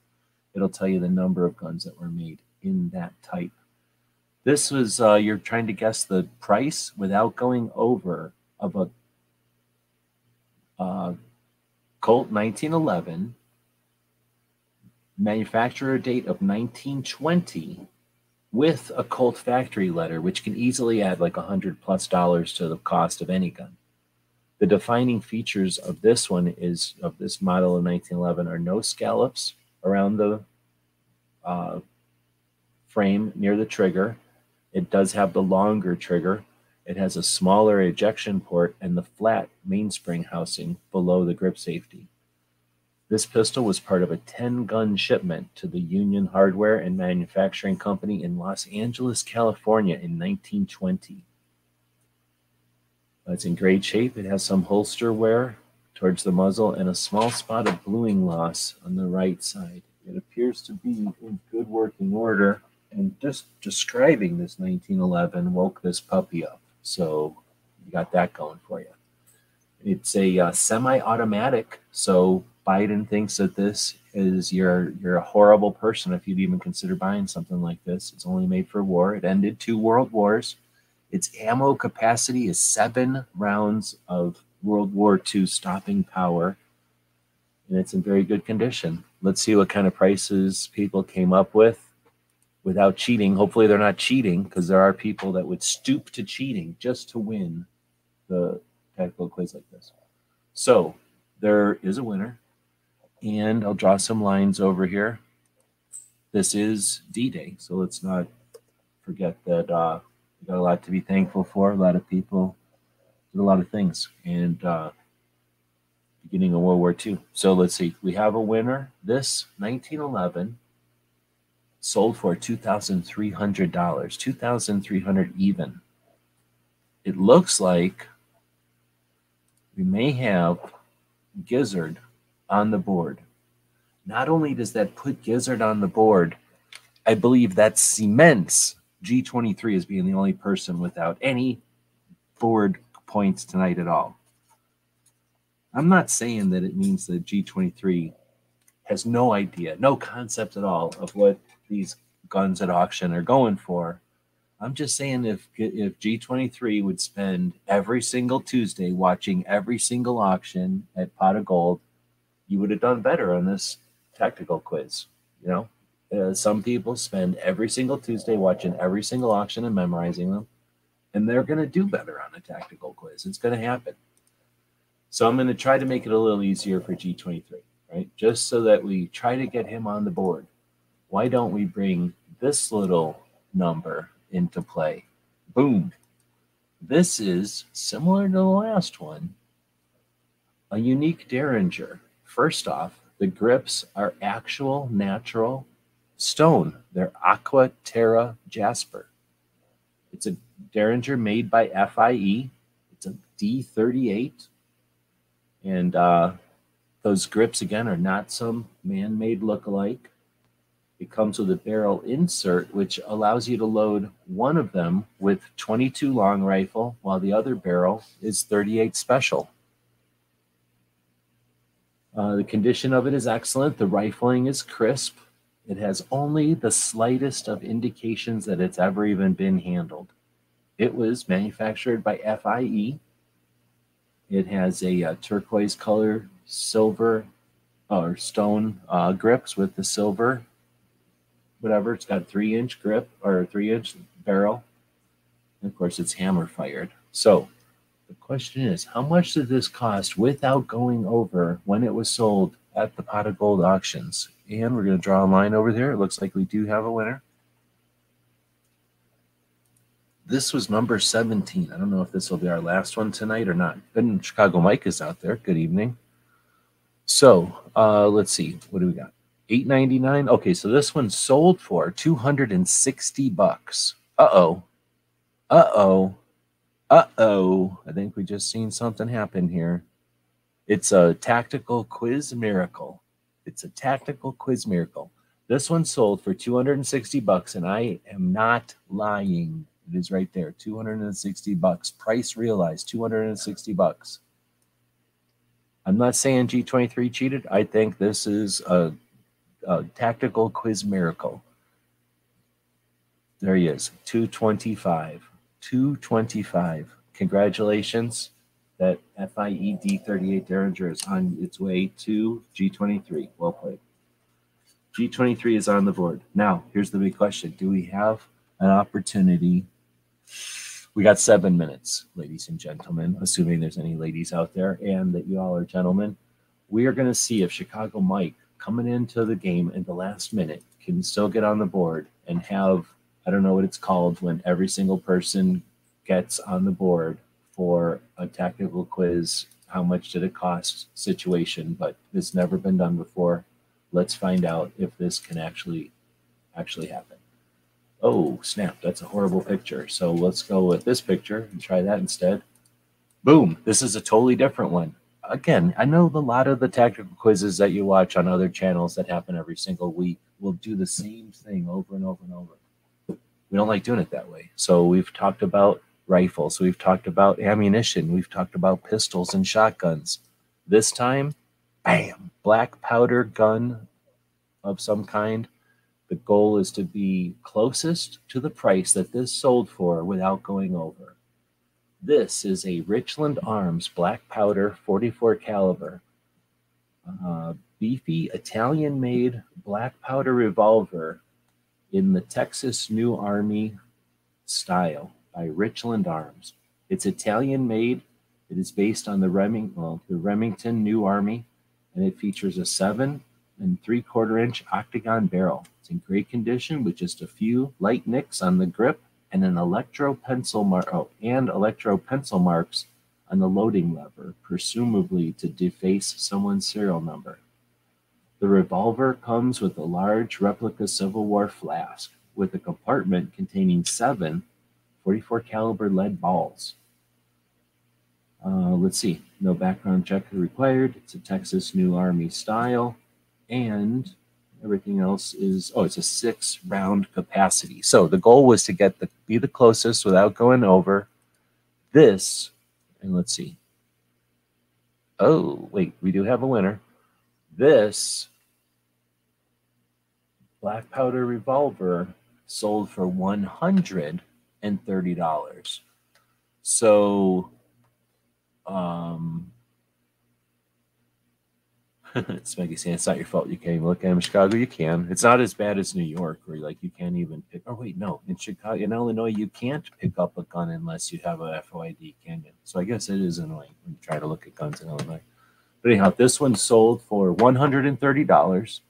It'll tell you the number of guns that were made in that type. This was, uh, you're trying to guess the price without going over of a uh, Colt 1911, manufacturer date of 1920 with a Colt factory letter, which can easily add like a hundred plus dollars to the cost of any gun. The defining features of this one is of this model of 1911 are no scallops around the uh, frame near the trigger. It does have the longer trigger. It has a smaller ejection port and the flat mainspring housing below the grip safety. This pistol was part of a 10 gun shipment to the Union Hardware and Manufacturing Company in Los Angeles, California in 1920. It's in great shape. It has some holster wear towards the muzzle and a small spot of bluing loss on the right side. It appears to be in good working order. And just describing this 1911 woke this puppy up. So you got that going for you. It's a uh, semi-automatic, so Biden thinks that this is you're you're a horrible person if you'd even consider buying something like this. It's only made for war. It ended two world wars. Its ammo capacity is seven rounds of World War II stopping power, and it's in very good condition. Let's see what kind of prices people came up with without cheating. Hopefully, they're not cheating because there are people that would stoop to cheating just to win the tactical quiz like this. So, there is a winner, and I'll draw some lines over here. This is D Day, so let's not forget that uh, we got a lot to be thankful for. A lot of people did a lot of things, and uh, beginning of World War II. So let's see, we have a winner. This 1911 sold for $2,300, 2,300 even. It looks like we may have Gizzard on the board. Not only does that put Gizzard on the board, I believe that cements G23 as being the only person without any board points tonight at all. I'm not saying that it means that G23 has no idea, no concept at all of what these guns at auction are going for. I'm just saying if if G23 would spend every single Tuesday watching every single auction at Pot of Gold, you would have done better on this tactical quiz. You know, uh, some people spend every single Tuesday watching every single auction and memorizing them, and they're going to do better on a tactical quiz. It's going to happen. So I'm going to try to make it a little easier for G23, right? Just so that we try to get him on the board why don't we bring this little number into play? Boom. This is similar to the last one, a unique Derringer. First off, the grips are actual natural stone. They're Aqua Terra Jasper. It's a Derringer made by FIE. It's a D38. And uh, those grips, again, are not some man made look-alike. It comes with a barrel insert, which allows you to load one of them with 22 long rifle, while the other barrel is 38 special. Uh, the condition of it is excellent. The rifling is crisp. It has only the slightest of indications that it's ever even been handled. It was manufactured by FIE. It has a, a uh, turquoise color silver or stone uh, grips with the silver whatever. It's got three inch grip or three inch barrel. And of course, it's hammer fired. So the question is, how much did this cost without going over when it was sold at the pot of gold auctions? And we're going to draw a line over there. It looks like we do have a winner. This was number 17. I don't know if this will be our last one tonight or not. But Chicago Mike is out there. Good evening. So uh, let's see. What do we got? 899 okay so this one sold for 260 bucks uh-oh uh-oh uh-oh i think we just seen something happen here. It's a tactical quiz miracle. It's a tactical quiz miracle. This one sold for 260 bucks and i am not lying. It is right there 260 bucks. Price realized 260 bucks. I'm not saying g23 cheated. I think this is a uh, tactical quiz miracle. There he is, 225. 225. Congratulations. That FIE D38 Derringer is on its way to G23. Well played. G23 is on the board. Now, here's the big question Do we have an opportunity? We got seven minutes, ladies and gentlemen, assuming there's any ladies out there and that you all are gentlemen. We are going to see if Chicago Mike coming into the game in the last minute can still get on the board and have I don't know what it's called when every single person gets on the board for a tactical quiz. How much did it cost situation, but it's never been done before. Let's find out if this can actually actually happen. Oh, snap, that's a horrible picture. So let's go with this picture and try that instead. Boom, this is a totally different one. Again, I know a lot of the tactical quizzes that you watch on other channels that happen every single week will do the same thing over and over and over. We don't like doing it that way. So we've talked about rifles, we've talked about ammunition, we've talked about pistols and shotguns. This time, bam, black powder gun of some kind. The goal is to be closest to the price that this sold for without going over. This is a Richland Arms black powder 44 caliber, uh, beefy Italian made black powder revolver in the Texas New Army style by Richland Arms. It's Italian made. It is based on the Reming, well, the Remington New Army, and it features a seven and three quarter inch octagon barrel. It's in great condition with just a few light nicks on the grip and an electro pencil mark oh, and electro pencil marks on the loading lever, presumably to deface someone's serial number. The revolver comes with a large replica Civil War flask with a compartment containing seven 44 caliber lead balls. Uh, let's see, no background check required. It's a Texas New Army style, and everything else is oh, it's a six round capacity. So the goal was to get the be the closest without going over. This, and let's see. Oh, wait, we do have a winner. This black powder revolver sold for one hundred and thirty dollars. So, um, (laughs) it's Maggie saying it's not your fault. You can't even look at them. In Chicago, you can. It's not as bad as New York, where like you can't even pick. Oh wait, no, in Chicago, in Illinois, you can't pick up a gun unless you have a FOID, can you? So I guess it is annoying when you try to look at guns in Illinois. But anyhow, this one sold for one hundred and thirty dollars,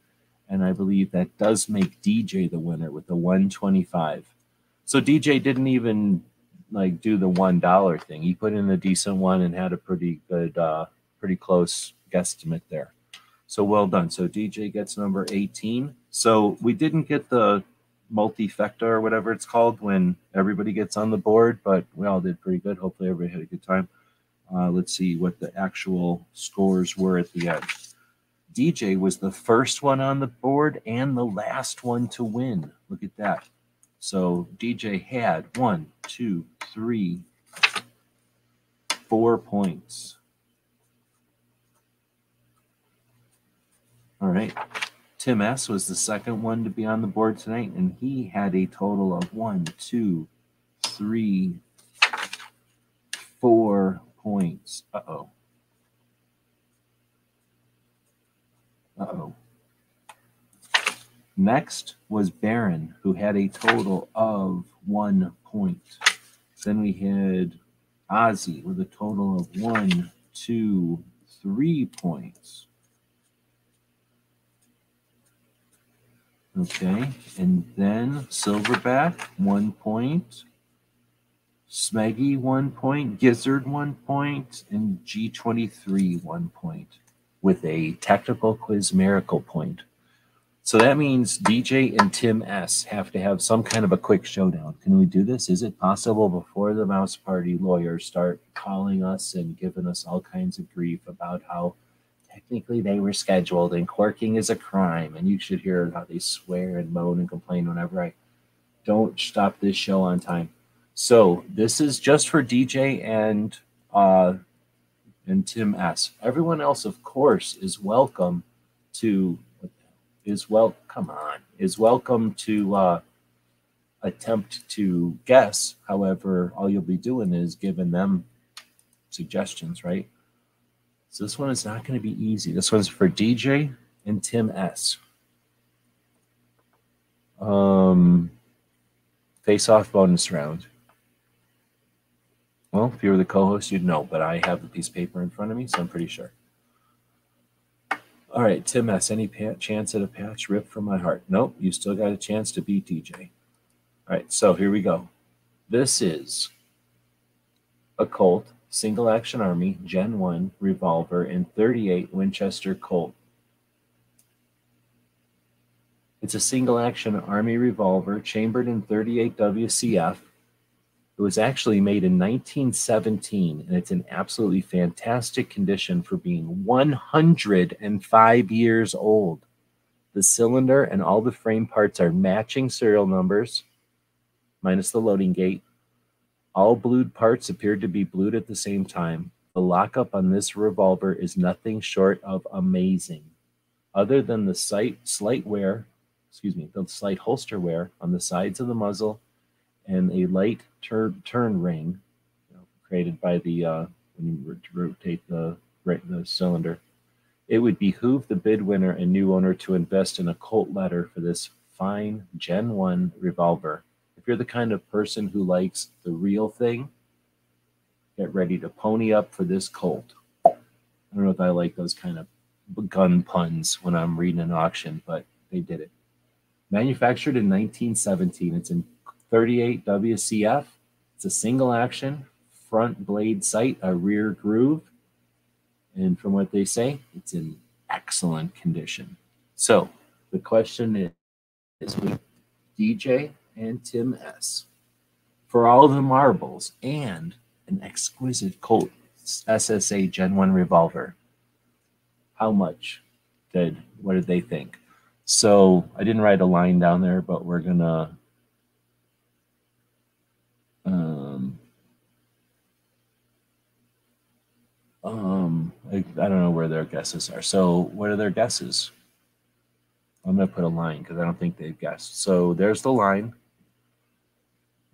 and I believe that does make DJ the winner with the one twenty five. So DJ didn't even like do the one dollar thing. He put in a decent one and had a pretty good, uh, pretty close guesstimate there. So well done. So DJ gets number 18. So we didn't get the multi-fecta or whatever it's called when everybody gets on the board, but we all did pretty good. Hopefully everybody had a good time. Uh, let's see what the actual scores were at the end. DJ was the first one on the board and the last one to win. Look at that. So DJ had one, two, three, four points. All right. Tim S was the second one to be on the board tonight, and he had a total of one, two, three, four points. Uh oh. Uh oh. Next was Baron, who had a total of one point. Then we had Ozzy with a total of one, two, three points. Okay, and then Silverback, one point. Smeggy, one point. Gizzard, one point. And G23, one point. With a technical quiz miracle point. So that means DJ and Tim S have to have some kind of a quick showdown. Can we do this? Is it possible before the Mouse Party lawyers start calling us and giving us all kinds of grief about how technically they were scheduled and quirking is a crime and you should hear how they swear and moan and complain whenever I don't stop this show on time. So this is just for DJ and uh and Tim S. Everyone else, of course, is welcome to is well come on is welcome to uh, attempt to guess. However, all you'll be doing is giving them suggestions, right? So this one is not going to be easy. This one's for DJ and Tim S. Um, face off bonus round. Well, if you were the co host, you'd know, but I have the piece of paper in front of me, so I'm pretty sure. All right, Tim S. Any chance at a patch ripped from my heart? Nope, you still got a chance to beat DJ. All right, so here we go. This is a Colt single action army Gen 1 revolver and 38 Winchester Colt. It's a single action army revolver chambered in 38 WCF. It was actually made in 1917 and it's in absolutely fantastic condition for being 105 years old. The cylinder and all the frame parts are matching serial numbers, minus the loading gate. All blued parts appeared to be blued at the same time. The lockup on this revolver is nothing short of amazing. Other than the slight, slight wear, excuse me, the slight holster wear on the sides of the muzzle and a light turn turn ring you know, created by the uh, when you rotate the the cylinder. It would behoove the bid winner and new owner to invest in a Colt letter for this fine Gen 1 revolver. If you're the kind of person who likes the real thing, get ready to pony up for this Colt. I don't know if I like those kind of gun puns when I'm reading an auction, but they did it. Manufactured in 1917, it's in 38 WCF. It's a single action, front blade sight, a rear groove. And from what they say, it's in excellent condition. So the question is, is with DJ and Tim S. For all the marbles and an exquisite Colt SSA Gen 1 revolver, how much did, what did they think? So I didn't write a line down there, but we're gonna um, um, I, I don't know where their guesses are. So what are their guesses? I'm gonna put a line because I don't think they've guessed. So there's the line,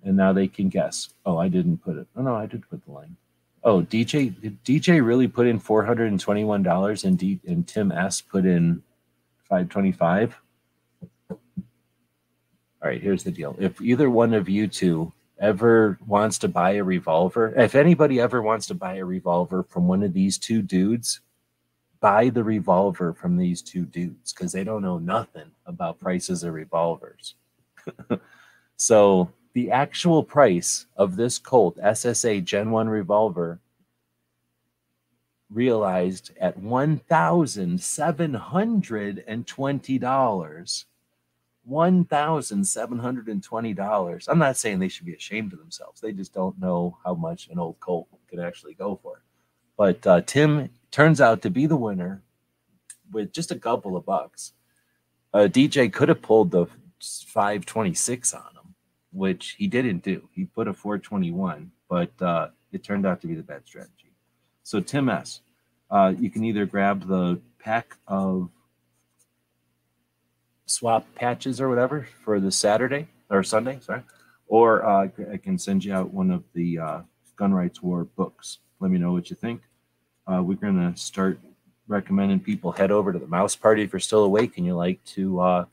and now they can guess. Oh, I didn't put it. Oh no, I did put the line. Oh, DJ did DJ really put in four hundred and twenty one dollars, and D and Tim S put in five twenty five. All right, here's the deal. If either one of you two ever wants to buy a revolver, if anybody ever wants to buy a revolver from one of these two dudes, buy the revolver from these two dudes because they don't know nothing about prices of revolvers. (laughs) so the actual price of this Colt SSA Gen 1 revolver realized at $1,720 $1,720. I'm not saying they should be ashamed of themselves. They just don't know how much an old Colt could actually go for. But uh, Tim turns out to be the winner with just a couple of bucks. Uh, DJ could have pulled the 526 on him, which he didn't do. He put a 421, but uh, it turned out to be the bad strategy. So, Tim S., uh, you can either grab the pack of swap patches or whatever for the Saturday or Sunday, sorry, or uh, I can send you out one of the uh, Gun Rights War books. Let me know what you think. Uh, we're going to start recommending people head over to the Mouse Party if you're still awake and you like to uh,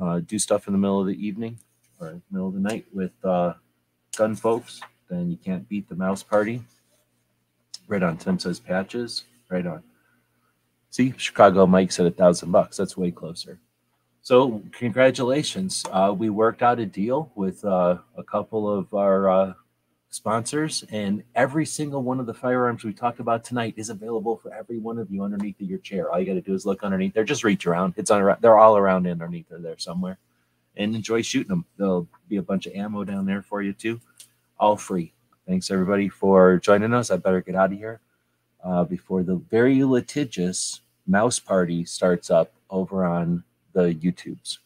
uh, do stuff in the middle of the evening or middle of the night with uh, gun folks. Then you can't beat the Mouse Party. Right on. Tim says patches. Right on. See, Chicago Mike said a thousand bucks. That's way closer. So congratulations. Uh, we worked out a deal with uh, a couple of our uh, sponsors, and every single one of the firearms we talked about tonight is available for every one of you underneath your chair. All you got to do is look underneath there. Just reach around. It's on. They're all around underneath there somewhere, and enjoy shooting them. There'll be a bunch of ammo down there for you too, all free. Thanks everybody for joining us. I better get out of here uh, before the very litigious mouse party starts up over on the YouTubes.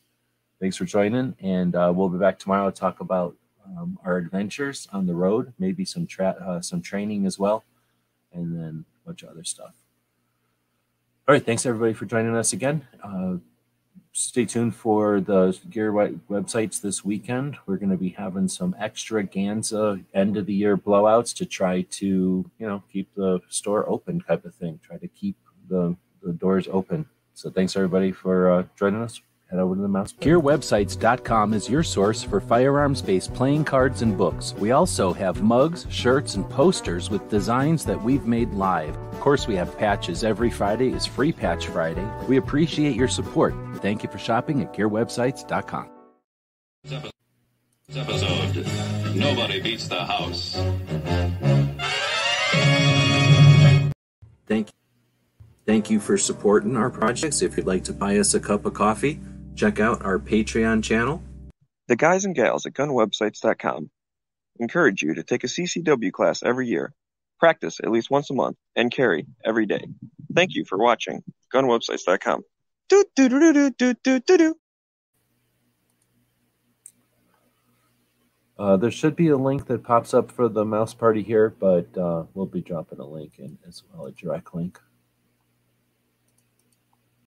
Thanks for joining, and uh, we'll be back tomorrow to talk about um, our adventures on the road, maybe some tra- uh, some training as well, and then a bunch of other stuff. All right, thanks everybody for joining us again. Uh, stay tuned for the Gear websites this weekend. We're going to be having some extra Ganza end of the year blowouts to try to you know keep the store open type of thing. Try to keep the the doors open so thanks everybody for uh, joining us. head over to the mouse. GearWebsites.com is your source for firearms based playing cards and books. We also have mugs, shirts, and posters with designs that we've made live. Of course, we have patches. Every Friday is Free Patch Friday. We appreciate your support. Thank you for shopping at GearWebsites.com. This episode Nobody Beats the House. Thank you. Thank you for supporting our projects. If you'd like to buy us a cup of coffee, check out our Patreon channel. The guys and gals at gunwebsites.com encourage you to take a CCW class every year, practice at least once a month, and carry every day. Thank you for watching gunwebsites.com. Do do do do do do do do. Uh, there should be a link that pops up for the mouse party here, but uh, we'll be dropping a link in as well, a direct link.